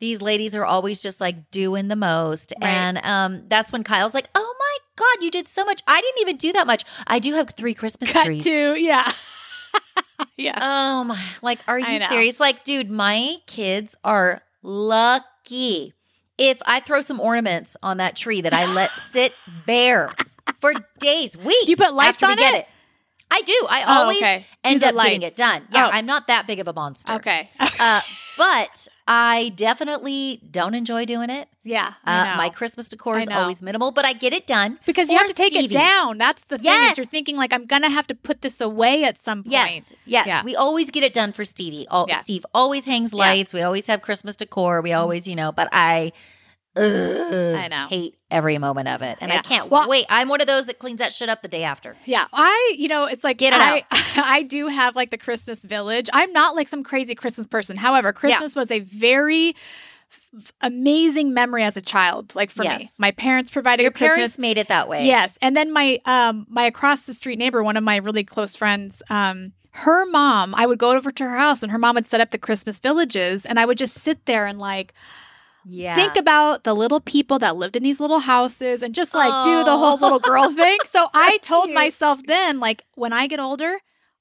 These ladies are always just like doing the most. Right. And um that's when Kyle's like, Oh my God, you did so much. I didn't even do that much. I do have three Christmas Cut trees. to yeah, yeah. Oh my, like, are you serious? Like, dude, my kids are lucky. If I throw some ornaments on that tree that I let sit bare for days, weeks, You put we on get it? it. I do. I Oh, always okay. end up getting it done. Yeah, Oh. I'm not that big of a monster. okay. Uh, but I definitely don't enjoy doing it. yeah, Uh, my Christmas decor is always minimal, but I get it done because you have to take Stevie. it down. That's the thing. Yes. You're thinking like I'm gonna have to put this away at some point. Yes, yes. Yeah. We always get it done for Stevie. All, Yeah. Steve always hangs Yeah. lights. We always have Christmas decor. We always, you know, but I, ugh, I know. hate every moment of it, and I can't Well- wait. I'm one of those that cleans that shit up the day after. Yeah, I, you know, it's like Get it I, I do have like the Christmas village. I'm not like some crazy Christmas person. However, Christmas was a very amazing memory as a child. Like for me, my parents provided Your Christmas. parents made it that way. Yes, and then my um my across the street neighbor, one of my really close friends, um. Her mom, I would go over to her house and her mom would set up the Christmas villages and I would just sit there and like yeah. think about the little people that lived in these little houses and just like do the Oh. whole little oh. girl thing. So, I told cute. myself then, like, when I get older,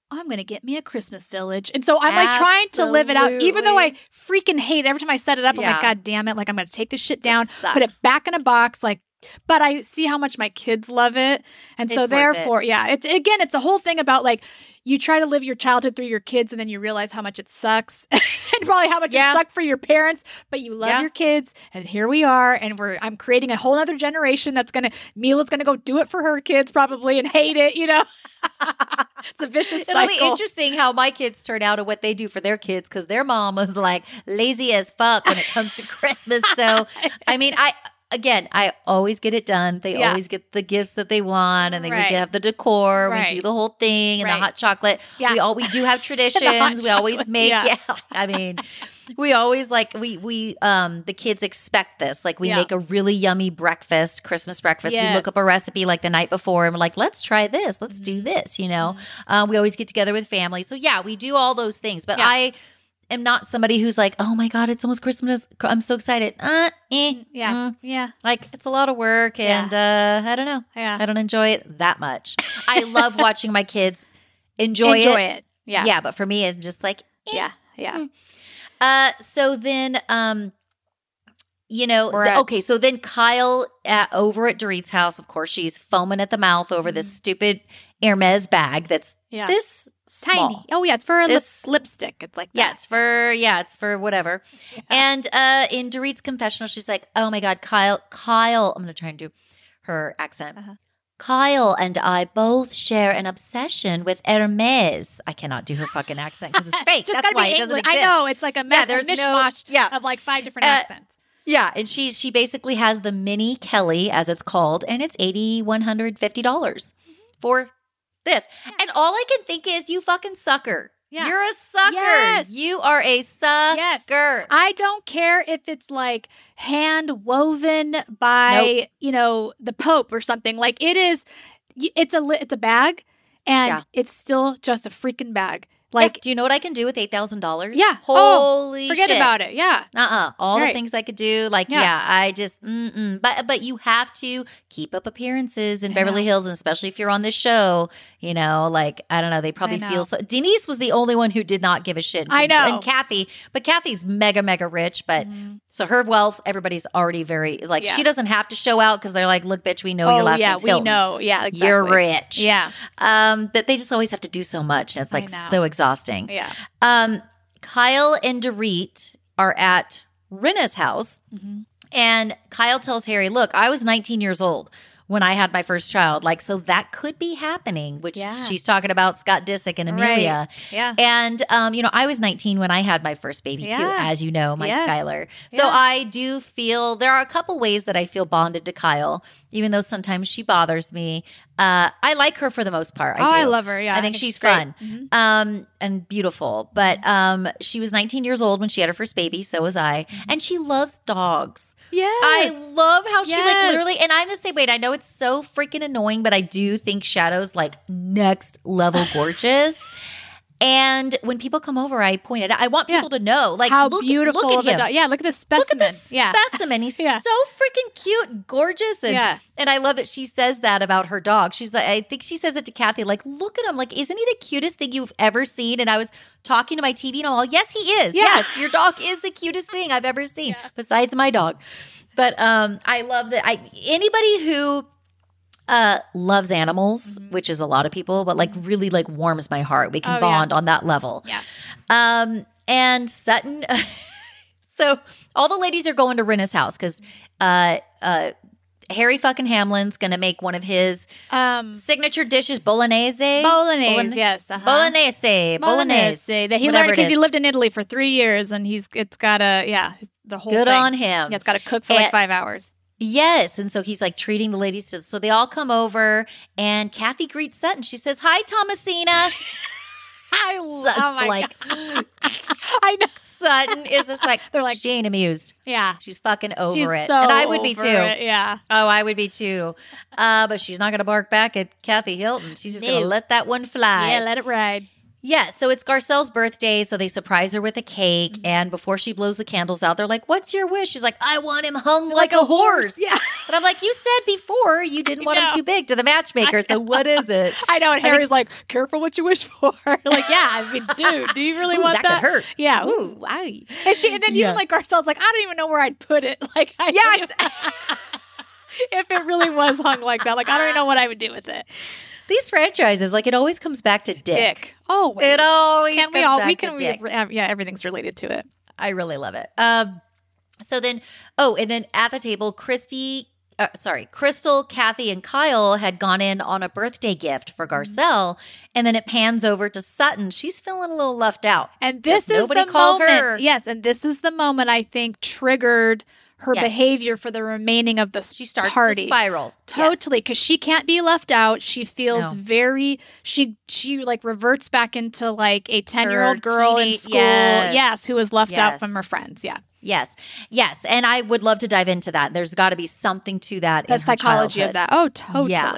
I'm gonna get me a Christmas village. And so I'm like trying to live it out, even though I freaking hate it. every time I set it up. I'm like, God damn it! Like I'm gonna take this shit down, put it back in a box, like but I see how much my kids love it. And It's so worth it. therefore, yeah, it's again, it's a whole thing about like you try to live your childhood through your kids and then you realize how much it sucks and probably how much Yeah. it sucked for your parents, but you love Yeah. your kids and here we are and we're I'm creating a whole other generation that's gonna Mila's gonna go do it for her kids probably and hate it, you know. it's a vicious It'll cycle. be interesting how my kids turn out and what they do for their kids because their mom was like lazy as fuck when it comes to Christmas. So, I mean, I again, I always get it done. They Yeah. always get the gifts that they want, and then Right. we have the decor. Right. We do the whole thing and Right. the hot chocolate. Yeah. We all we do have traditions. we always make. yeah. Yeah. I mean. We always like we we um the kids expect this like we Yeah. make a really yummy breakfast Christmas breakfast we look up a recipe like the night before and we're like let's try this let's do Mm-hmm. this you know uh, we always get together with family. So yeah, we do all those things. But. I am not somebody who's like, oh my god, it's almost Christmas. I'm so excited. Uh, eh, yeah. mm. Yeah. like it's a lot of work, Yeah. and uh, I don't know. Yeah. I don't enjoy it that much. I love watching my kids enjoy, Enjoy it. it. Yeah. yeah. But for me, it's just like, eh. Yeah. Yeah. Uh, so then, um, you know, the- okay. So then Kyle at, over at Dorit's house, of course, she's foaming at the mouth over this stupid Hermes bag that's Mm-hmm. Yeah. this Tiny. Oh yeah, it's for a lip- This- lipstick. It's like Yeah, it's for yeah, it's for whatever. And uh in Dorit's confessional, she's like, "Oh my god, Kyle, Kyle, I'm going to try and do her accent. Uh-huh. Kyle and I both share an obsession with Hermes. I cannot do her fucking accent because it's fake. Just That's why be it doesn't exist. I know it's like a, me- Yeah, a there's no- mishmash yeah. of like five different Uh, accents. Yeah, and she she basically has the mini Kelly as it's called, and it's eighty one hundred fifty dollars for this. And all I can think is, you fucking sucker. Yeah. You're a sucker. Yes. You are a sucker. I don't care if it's like hand woven by Nope. you know the Pope or something. Like it is, it's a it's a bag, and Yeah. it's still just a freaking bag. Like, Like do you know what I can do with eight thousand dollars? Yeah. Oh, Holy forget shit. about it. Yeah, Uh uh All the things I could do. Like, Yeah. yeah, I just, mm-mm. but but you have to keep up appearances in I Beverly know. Hills, and especially if you're on this show, you know, like I don't know, they probably feel so. Denise was the only one who did not give a shit. I know. and Kathy, but Kathy's mega mega rich, but so her wealth, everybody's already very like. Yeah. she doesn't have to show out because they're like, look, bitch, we know your oh last yeah, name's we know. Yeah, exactly. You're rich. Yeah, Um, but they just always have to do so much, and it's like so exhausting. Yeah. Um, Kyle and Dorit are at Rinna's house, Mhm. and Kyle tells Harry, "Look, I was 19 years old when I had my first child. Like, so that could be happening." Which Yeah. she's talking about Scott Disick and Right. Amelia. Yeah. And um, you know, I was 19 when I had my first baby too, as you know, my Yes. Skylar. So Yeah. I do feel there are a couple ways that I feel bonded to Kyle, even though sometimes she bothers me. Uh, I like her for the most part. I oh, do. I love her. Yeah, I think she's great. fun Mhm. um, and beautiful. But um, she was 19 years old when she had her first baby. So was I, Mm-hmm. and she loves dogs. Yeah, I love how she like literally, and I'm the same way. I know it's so freaking annoying, but I do think Shadow's like next level gorgeous. And when people come over, I point it out. I want Yeah. people to know, like, how look, beautiful look at the him. dog. Yeah, look at this specimen. Look at this yeah. specimen. He's Yeah. so freaking cute, gorgeous, and Yeah. and I love that she says that about her dog. She's like, I think she says it to Kathy, like, look at him, like, isn't he the cutest thing you've ever seen? And I was talking to my TV and I'm all, yes, he is. Yeah. Yes, your dog is the cutest thing I've ever seen, besides my dog. But um, I love that. I anybody who uh loves animals which is a lot of people but like really like warms my heart we can Mm-hmm. Oh, yeah. bond on that level Yeah. um and sutton so all the ladies are going to Rinna's house because uh uh harry fucking hamlin's gonna make one of his Um, signature dishes bolognese bolognese. Bologna- yes. uh-huh. bolognese bolognese Bolognese. That he learned because he lived in Italy for three years, and he's it's got a yeah the whole good thing. on him Yeah, it's got to cook for like five hours. Yes. And so he's like treating the ladies. To, so they all come over and Kathy greets Sutton. She says, Hi, Thomasina. I Sutton's oh my like, God. I know. Sutton is just like, They're like- she ain't amused. Yeah, She's fucking over she's it. so and I would be too. it, Yeah, Oh, I would be too. Uh, but she's not going to bark back at Kathy Hilton. She's just gonna let that one fly. yeah. Let it ride. Yeah, so it's Garcelle's birthday, so they surprise her with a cake. Mm-hmm. And before she blows the candles out, they're like, What's your wish? She's like, I want him hung like, a horse. Yeah, And I'm like, You said before you didn't want him too big to the matchmaker. So what is it? I know. And I Harry's like, "Careful what you wish for." like, yeah, I mean, dude, do you really Ooh, want that could hurt. Yeah. Ooh, aye. And she, and then Yeah. even like Garcelle's like, I don't even know where I'd put it. Like, I Yeah, if it really was hung like that. Like I don't even know what I would do with it. These franchises, like it always comes back to Dick. Dick. Always. It always can we all back we can we, yeah, everything's related to it. I really love it. Um, so then, oh, and then at the table, Christy, uh, sorry, Crystal, Kathy, and Kyle had gone in on a birthday gift for Mm-hmm. Garcelle, and then it pans over to Sutton. She's feeling a little left out. And this is nobody the called moment. her. Yes, and this is the moment I think triggered her Yes. behavior for the remaining of the She starts party. to spiral. Totally, because she can't be left out. She feels No. very she she like reverts back into like a ten year old girl in school. yes. who was left out from her friends. Yeah, Yes, yes, and I would love to dive into that. There's got to be something to that. the psychology of that. Oh, totally. Yeah.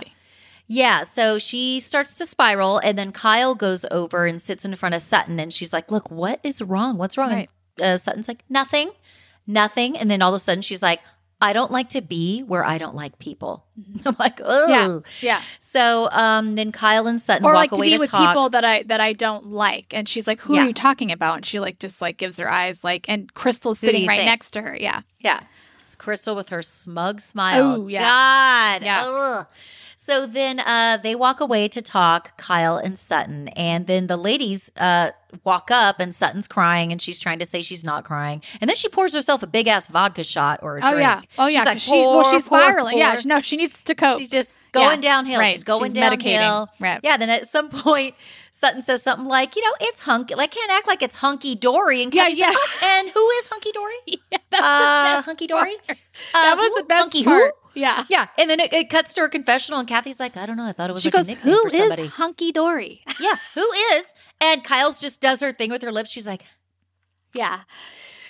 Yeah, so she starts to spiral, and then Kyle goes over and sits in front of Sutton, and she's like, "Look, what is wrong? What's wrong?" Right. And uh, Sutton's like, "Nothing, nothing." And then all of a sudden, she's like, "I don't like to be where I don't like people." I'm like, "Oh, Yeah, yeah. So um, then Kyle and Sutton Or walk like to be to with talk. people that I that I don't like, and she's like, "Who Yeah. are you talking about?" And she like just like gives her eyes like, and Crystal's Who sitting right think? next to her. Yeah, Yeah. Crystal with her smug smile. Oh, yeah. God. Yeah. Ugh. So then uh, they walk away to talk, Kyle and Sutton. And then the ladies uh, walk up, and Sutton's crying, and she's trying to say she's not crying. And then she pours herself a big ass vodka shot or a Oh drink. yeah. Oh yeah. She's 'cause like, she, well, she's pour, spiraling. Yeah. pour. No, she needs to cope. She's just going Yeah. downhill. Right. She's going She's medicating. downhill. Right. Yeah. Then at some point, Sutton says something like, you know, it's hunky. Like, can't act like it's hunky dory. And Yeah, yeah. like, "Oh, and who is hunky dory? yeah, that's Uh, the best hunky dory? Uh, that was who? the best Hunky part. who? Yeah. Yeah, and then it, it cuts to her confessional, and Kathy's like, "I don't know. I thought it was She like goes, a nickname "Who is somebody." Hunky Dory?" yeah, who is? And Kyle's just does her thing with her lips. She's like, Yeah.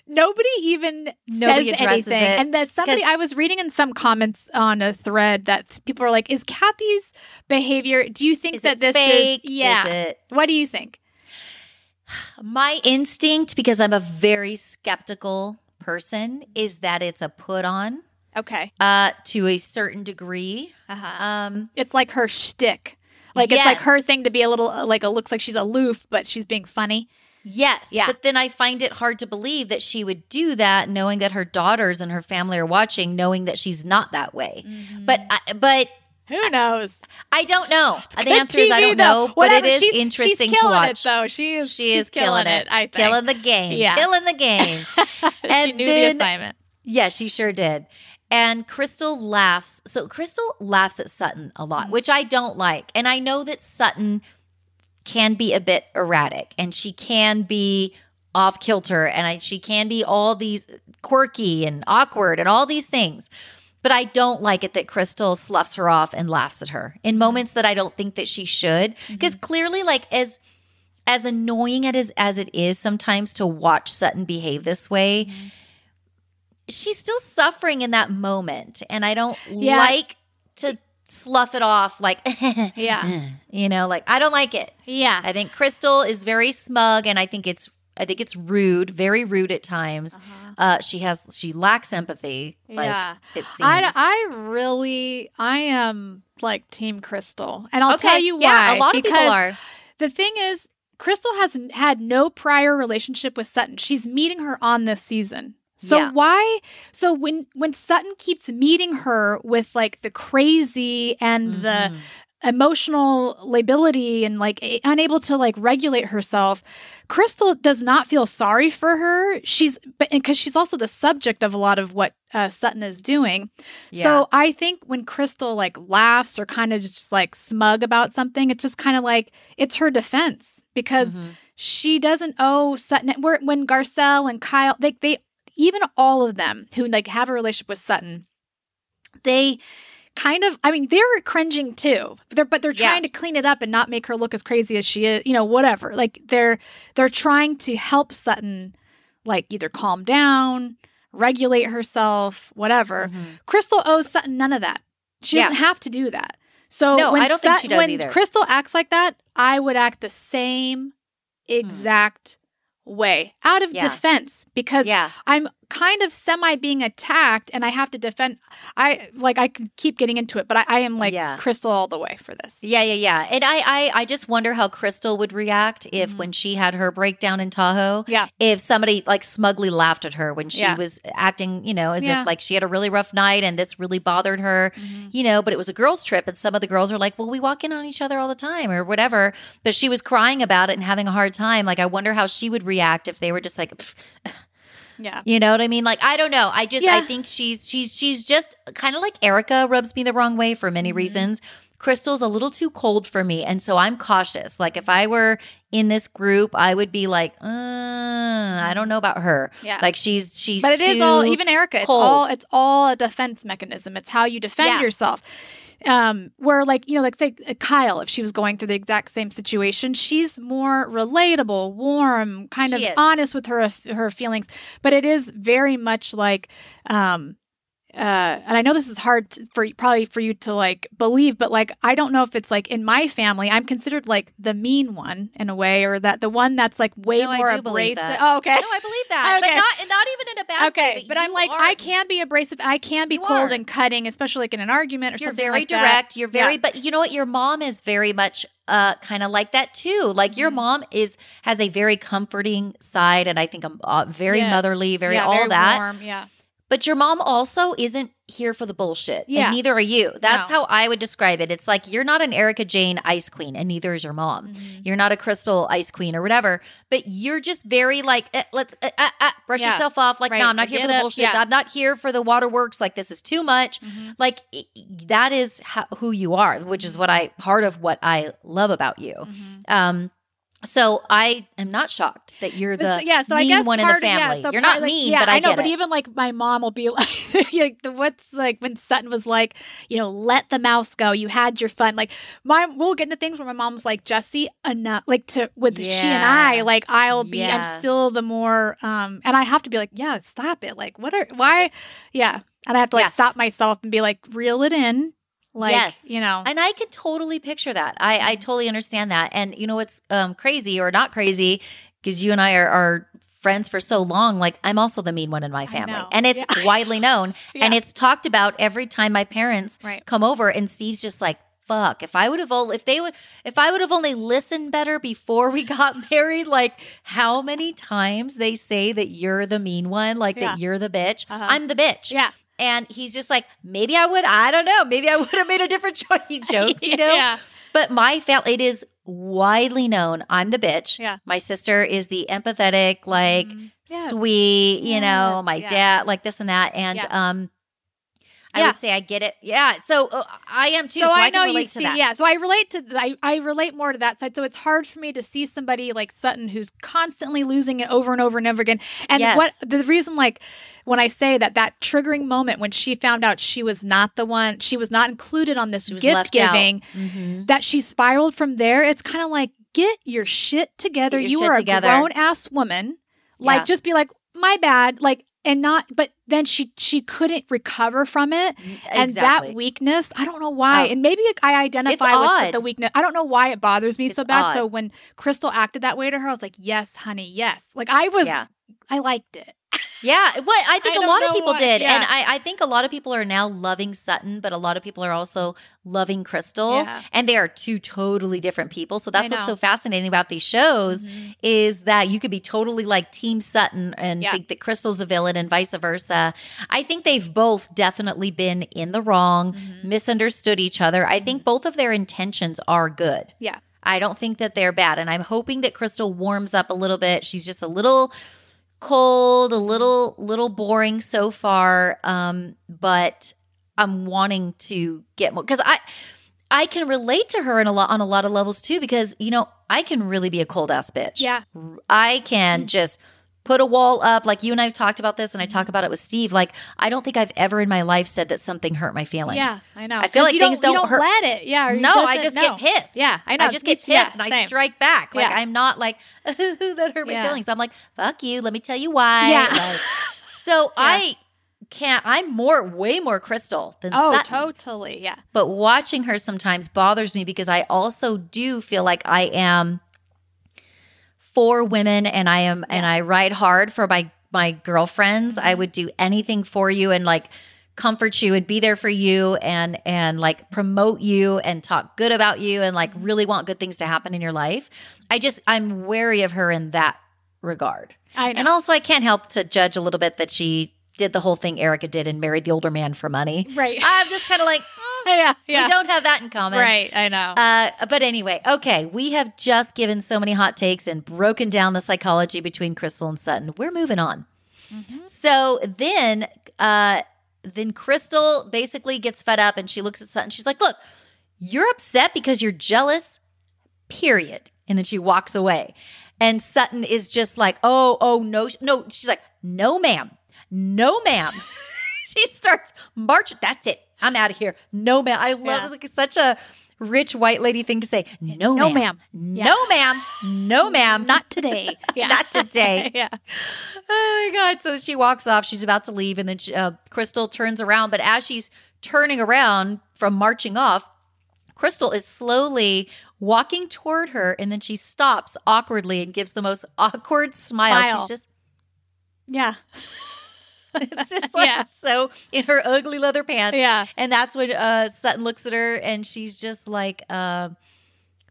Nobody even Nobody says addresses anything. it, And that somebody I was reading in some comments on a thread that people are like, "Is Kathy's behavior? Do you think "Is that this fake? is yeah? Is it What do you think?" my instinct? Because I'm a very skeptical person, is that it's a put on Okay. uh, to a certain degree. Uh-huh. Um, It's like her shtick. Like it's like her thing to be a little uh, like it looks like she's aloof, but she's being funny. Yes. Yeah. But then I find it hard to believe that she would do that knowing that her daughters and her family are watching, knowing that she's not that way. But I, but Who knows? I don't know. The Good answer is I don't though. know, but it is she's, interesting she's to watch. It, though she is. She is killing it. I think. Killing the game. Yeah. Killing the game. she And knew then- the assignment. yeah, she sure did. And Crystal laughs. So Crystal laughs at Sutton a lot, which I don't like. And I know that Sutton can be a bit erratic and she can be off kilter and I, she can be all these quirky and awkward and all these things. But I don't like it that Crystal sloughs her off and laughs at her in moments that I don't think that she should. Mm-hmm. Because clearly, like as as annoying is as it is sometimes to watch Sutton behave this way, mm-hmm. She's still suffering in that moment. And I don't Yeah. like to slough it off like Yeah. you know, like I don't like it. Yeah. I think Crystal is very smug and I think it's I think it's rude, very rude at times. uh she has she lacks empathy. Like Yeah. it seems. I, I really I am like Team Crystal, and I'll okay. tell you why. Yeah, a lot of people are. The thing is, Crystal has had no prior relationship with Sutton. She's meeting her on this season. So Yeah. why? So when when Sutton keeps meeting her with like the crazy and the Mhm. emotional lability and like a- unable to like regulate herself crystal does not feel sorry for her she's but because she's also the subject of a lot of what uh, sutton is doing Yeah. so i think when crystal like laughs or kind of just like smug about something it's just kind of like it's her defense because Mhm. she doesn't owe Sutton. When Garcelle and Kyle, they they even all of them who like have a relationship with Sutton, they kind of. I mean, they're cringing too. They're but they're Yeah. trying to clean it up and not make her look as crazy as she is. You know, whatever. Like they're they're trying to help Sutton, like either calm down, regulate herself, whatever. Mhm. Crystal owes Sutton none of that. She Yeah. doesn't have to do that. So No, when I don't think she does when either. Crystal acts like that, I would act the same exact way out of. Yeah. defense because Yeah. I'm kind of semi being attacked and I have to defend I like I could keep getting into it, but I, I am like Yeah. crystal all the way for this. Yeah, yeah, yeah. And I, I, I just wonder how Crystal would react if, Mhm. when she had her breakdown in Tahoe, Yeah. if somebody like smugly laughed at her when she Yeah. was acting, you know, as Yeah. if like she had a really rough night and this really bothered her, you know. But it was a girls' trip, and some of the girls are like, "Well, we walk in on each other all the time, or whatever." But she was crying about it and having a hard time. Like, I wonder how she would react if they were just like. Yeah. You know what I mean? Like I don't know. I just I think she's she's she's just kind of like Erika rubs me the wrong way for many Mhm. reasons. Crystal's a little too cold for me, and so I'm cautious. Like if I were in this group, I would be like, uh, I don't know about her. Yeah. Like she's she's but it is all even Erika. It's all it's all a defense mechanism. It's how you defend Yeah. yourself. Um, where like you know, like say uh, Kyle, if she was going through the exact same situation, she's more relatable, warm, kind She of is. honest with her her feelings. But it is very much like, um, uh, and I know this is hard to, for probably for you to like believe, but like I don't know if it's like in my family, I'm considered like the mean one in a way, or that the one that's like way No, more abrasive. Oh, okay. No, I believe that, Okay. but not not even in a bad way. Okay, but I'm like are- I can be abrasive. I can be You cold are. and cutting, especially like in an argument or You're something very like that. direct. You're very, Yeah. but you know what? Your mom is very much uh kind of like that too. Like your Mhm. mom is has a very comforting side, and I think I'm uh, very Yes. motherly, very yeah, all very that. Warm. Yeah, But your mom also isn't here for the bullshit. Yeah. And neither are you. That's No. how I would describe it. It's like you're not an Erika Jayne ice queen, and neither is your mom. Mhm. You're not a crystal ice queen or whatever, but you're just very like, eh, let's uh, uh, uh, brush Yeah. yourself off. Like, Right. no, I'm not here for the up. bullshit. Yeah. I'm not here for the waterworks. Like, this is too much. Mhm. Like, that is how, who you are, which is what I, part of what I love about you. Mhm. Um, so I am not shocked that you're the yeah, so I guess one in the of- yeah, family. so you're not like, mean, yeah, but I, know. get but it. even like my mom will be like, like the, what's like when Sutton was like, you know, let the mouse go. You had your fun. Like my, we'll get into things where my mom's like, Jessi, enough. Like to with she and I, like I'll be, Yeah. I'm still the more, um, and I have to be like, yeah, stop it. Like what are why? Yeah, and I have to like Yeah. stop myself and be like, reel it in. Like Yes. you know, And I can totally picture that. I. I totally understand that. And you know what's um, crazy or not crazy, because you and I are, are friends for so long. Like I'm also the mean one in my family, and it's Yeah. widely known, and it's talked about every time my parents Right. come over. And Steve's just like, "Fuck! If I would have only, if they would, if I would have only listened better before we got married, like how many times they say that you're the mean one, like Yeah. that you're the bitch. Uh-huh. I'm the bitch. yeah, And he's just like, maybe I would, I don't know, maybe I would have made a different choice. He jokes, you know? yeah, But my family, it is widely known I'm the bitch. Yeah. My sister is the empathetic, like Mhm. Yes. sweet, you know, my yeah. dad, like this and that. And Yeah. um, I Yeah. would say I get it. Yeah. So uh, I am too. So, So, I, I, know you see, to that. yeah. So I relate to I, I relate more to that side. So it's hard for me to see somebody like Sutton who's constantly losing it over and over and over again. And Yes. what the reason like when I say that that triggering moment when she found out she was not the one, she was not included on this gift giving, Mhm. that she spiraled from there. It's kind of like get your shit together. Get your you shit are together. a grown ass woman. Like Yeah. just be like my bad. Like and not but then she she couldn't recover from it and Exactly. that weakness i don't know why Oh. and maybe i identify with the weakness i don't know why it bothers me so bad odd. so when crystal acted that way to her i was like yes honey yes like i was yeah. i liked it Yeah, what I think I a lot of people did, yeah. and I, I think a lot of people are now loving Sutton, but a lot of people are also loving Crystal, Yeah. and they are two totally different people. So that's what's so fascinating about these shows Mhm. is that you could be totally like Team Sutton and Yeah. think that Crystal's the villain, and vice versa. I think they've both definitely been in the wrong, Mhm. misunderstood each other. I think both of their intentions are good. Yeah. I don't think that they're bad. And I'm hoping that Crystal warms up a little bit. She's just a little cold, a little little boring so far. Um, but I'm wanting to get more because I I can relate to her in a lot on a lot of levels too, because you know, I can really be a cold ass bitch. yeah I can just put a wall up. Like you and I have talked about this, and I talk mm-hmm. about it with Steve. Like, I don't think I've ever in my life said that something hurt my feelings. yeah i know I feel like things don't don't hurt- let it yeah No, I just no. get pissed. yeah i know I just get pissed yeah, and I same. strike back. Like Yeah. I'm not like that hurt my Yeah. feelings. I'm like, fuck you. Let me tell you why. Yeah. Like, so I can't. I'm more, way more Crystal than oh Sutton. totally yeah But watching her sometimes bothers me because I also do feel like I am for women and I am and I ride hard for my my girlfriends. I mm-hmm. would do anything for you and like comfort you and be there for you and and like promote you and talk good about you and like mm-hmm. really want good things to happen in your life. I just I'm wary of her in that regard. I know. And also I can't help to judge a little bit that she did the whole thing Erika did and married the older man for money. Right. I'm just kind of like, yeah, yeah. we don't have that in common. right. I know. Uh, but anyway, okay, we have just given so many hot takes and broken down the psychology between Crystal and Sutton. We're moving on. So then, uh, then Crystal basically gets fed up and she looks at Sutton. She's like, "Look, you're upset because you're jealous." Period. And then she walks away. And Sutton is just like, "Oh, oh no, no." She's like, "No, ma'am, no, ma'am." she starts marching. That's it. I'm out of here. No, ma'am. I love Yeah. it's like such a rich white lady thing to say. No, No, ma'am. ma'am. No, ma'am. No, ma'am. Not today. Yeah. Not today. yeah. Oh my god! So she walks off. She's about to leave, and then she, uh, Crystal turns around. But as she's turning around from marching off, Crystal is slowly walking toward her, and then she stops awkwardly and gives the most awkward smile. Smile. She's just, Yeah. it's just like Yeah. so in her ugly leather pants. Yeah. And that's when uh, Sutton looks at her, and she's just like, uh,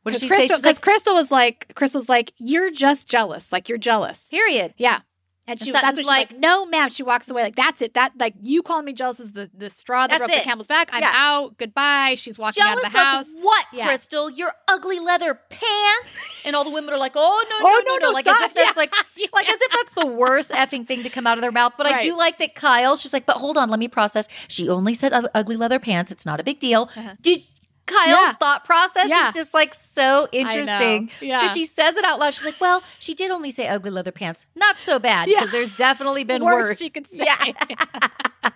"What did she say?" Because like, Crystal was like, Crystal's like, you're just jealous. Like you're jealous. "Period." Yeah. And she, And that's what she's like, like- no, ma'am. She walks away. Like, that's it. That, like, you calling me jealous is the, the straw that broke it. the camel's back. I'm Yeah. out. Goodbye. She's walking Jealous out of the house. of what, Yeah. Crystal? Your ugly leather pants. And all the women are like, "Oh no, no, Oh, no, no, no!" like stop. as if that's Yeah. like, like as if that's the worst effing thing to come out of their mouth. But I do like that Kyle. She's like, "But hold on, let me process." She only said ugly leather pants. It's not a big deal. Uh-huh. Did Kyle's Yeah. thought process Yeah. is just like so interesting Yeah. because she says it out loud. She's like, "Well, she did only say ugly leather pants. Not so bad because Yeah. there's definitely been Worse worse." she could say. Yeah.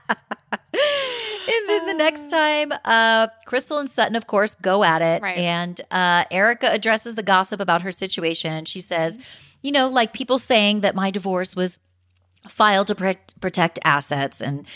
And then the next time, uh, Crystal and Sutton, of course, go at it. Right. And uh, Erika addresses the gossip about her situation. She says, Mm-hmm. you know, like people saying that my divorce was filed to pre- protect assets. And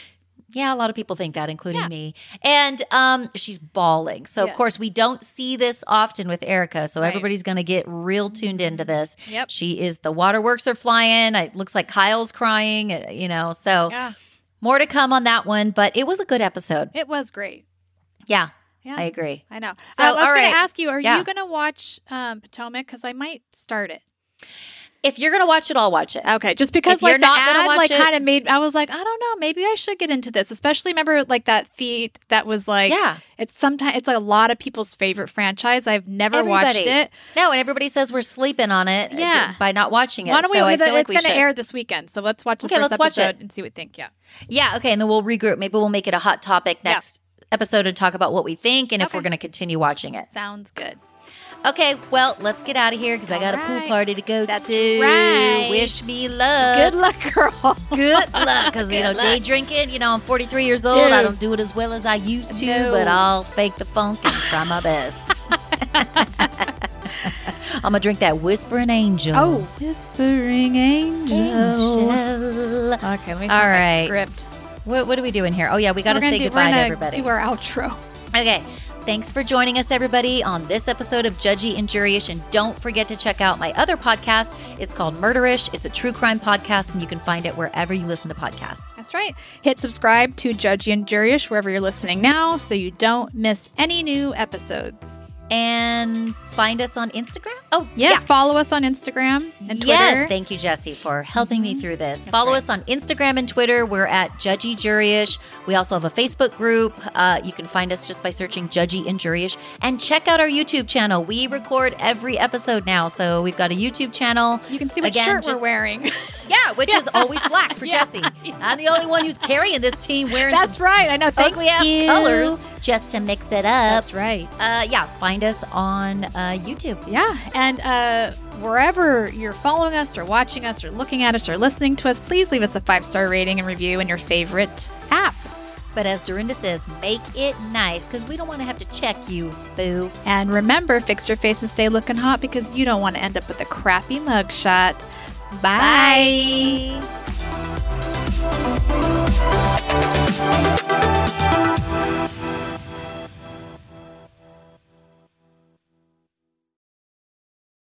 yeah, a lot of people think that, including Yeah. me. And um, she's bawling. So, of course, we don't see this often with Erika. So, Right. everybody's going to get real tuned into this. Yep. She is, the waterworks are flying. It looks like Kyle's crying, uh, you know. So, Yeah. more to come on that one, but it was a good episode. It was great. Yeah, Yeah. I agree. I know. So, Uh, I was going right. to ask you, are Yeah. you going to watch um, Potomac? Because I might start it. If you're gonna watch it, I'll watch it. Okay, just because If you're like the not gonna ad like kind of made I was like, I don't know, maybe I should get into this. Especially remember like that feed that was like yeah, it's sometimes it's like a lot of people's favorite franchise. I've never watched it. no, and everybody says we're sleeping on it. uh, Yeah. by not watching it. Why don't we? so I it's feel like we going to should. air this weekend, so let's watch the Okay, first let's watch it. and see what we think. Yeah. Yeah, okay, and then we'll regroup. Maybe we'll make it a hot topic Yeah. next episode and talk about what we think and if we're gonna continue watching it. Sounds good. Okay, well, let's get out of here because I got a pool party to go That's to. right. Wish me luck. Good luck, girl. Good luck, because you know, Good day drinking. You know, I'm 43 years old. I don't do it as well as I used to, No. but I'll fake the funk and try my best. I'm gonna drink that whispering angel. Oh, whispering angel. angel. Okay, let me All my script. What, what are we doing here? Oh yeah, we got to We're gonna say do- goodbye to everybody. Do our outro. Okay. Thanks for joining us, everybody, on this episode of Judgey and Juryish. And don't forget to check out my other podcast. It's called Murderish. It's a true crime podcast, and you can find it wherever you listen to podcasts. That's right. Hit subscribe to Judgey and Juryish wherever you're listening now, so you don't miss any new episodes. And find us on Instagram. Oh, Yes, follow us on Instagram and Twitter. Yes, thank you, Jessi, for helping me Mhm. through this. That's Follow right. us on Instagram and Twitter. We're at Judgey Juryish. We also have a Facebook group. Uh, you can find us just by searching Judgey and Juryish. And check out our YouTube channel. We record every episode now, so we've got a YouTube channel. You can see what Again, shirt just- we're wearing. Yeah, which is always black for Yeah. Jessi. I'm the only one who's carrying this team wearing That's right. I know. Thank ugly ass you. colors just to mix it up. That's right. Uh, yeah, find us on uh, YouTube. Yeah. And uh, wherever you're following us or watching us or looking at us or listening to us, please leave us a five star rating and review in your favorite app. But as Dorinda says, make it nice because we don't want to have to check you, boo. And remember, fix your face and stay looking hot because you don't want to end up with a crappy mugshot. Bye. Bye.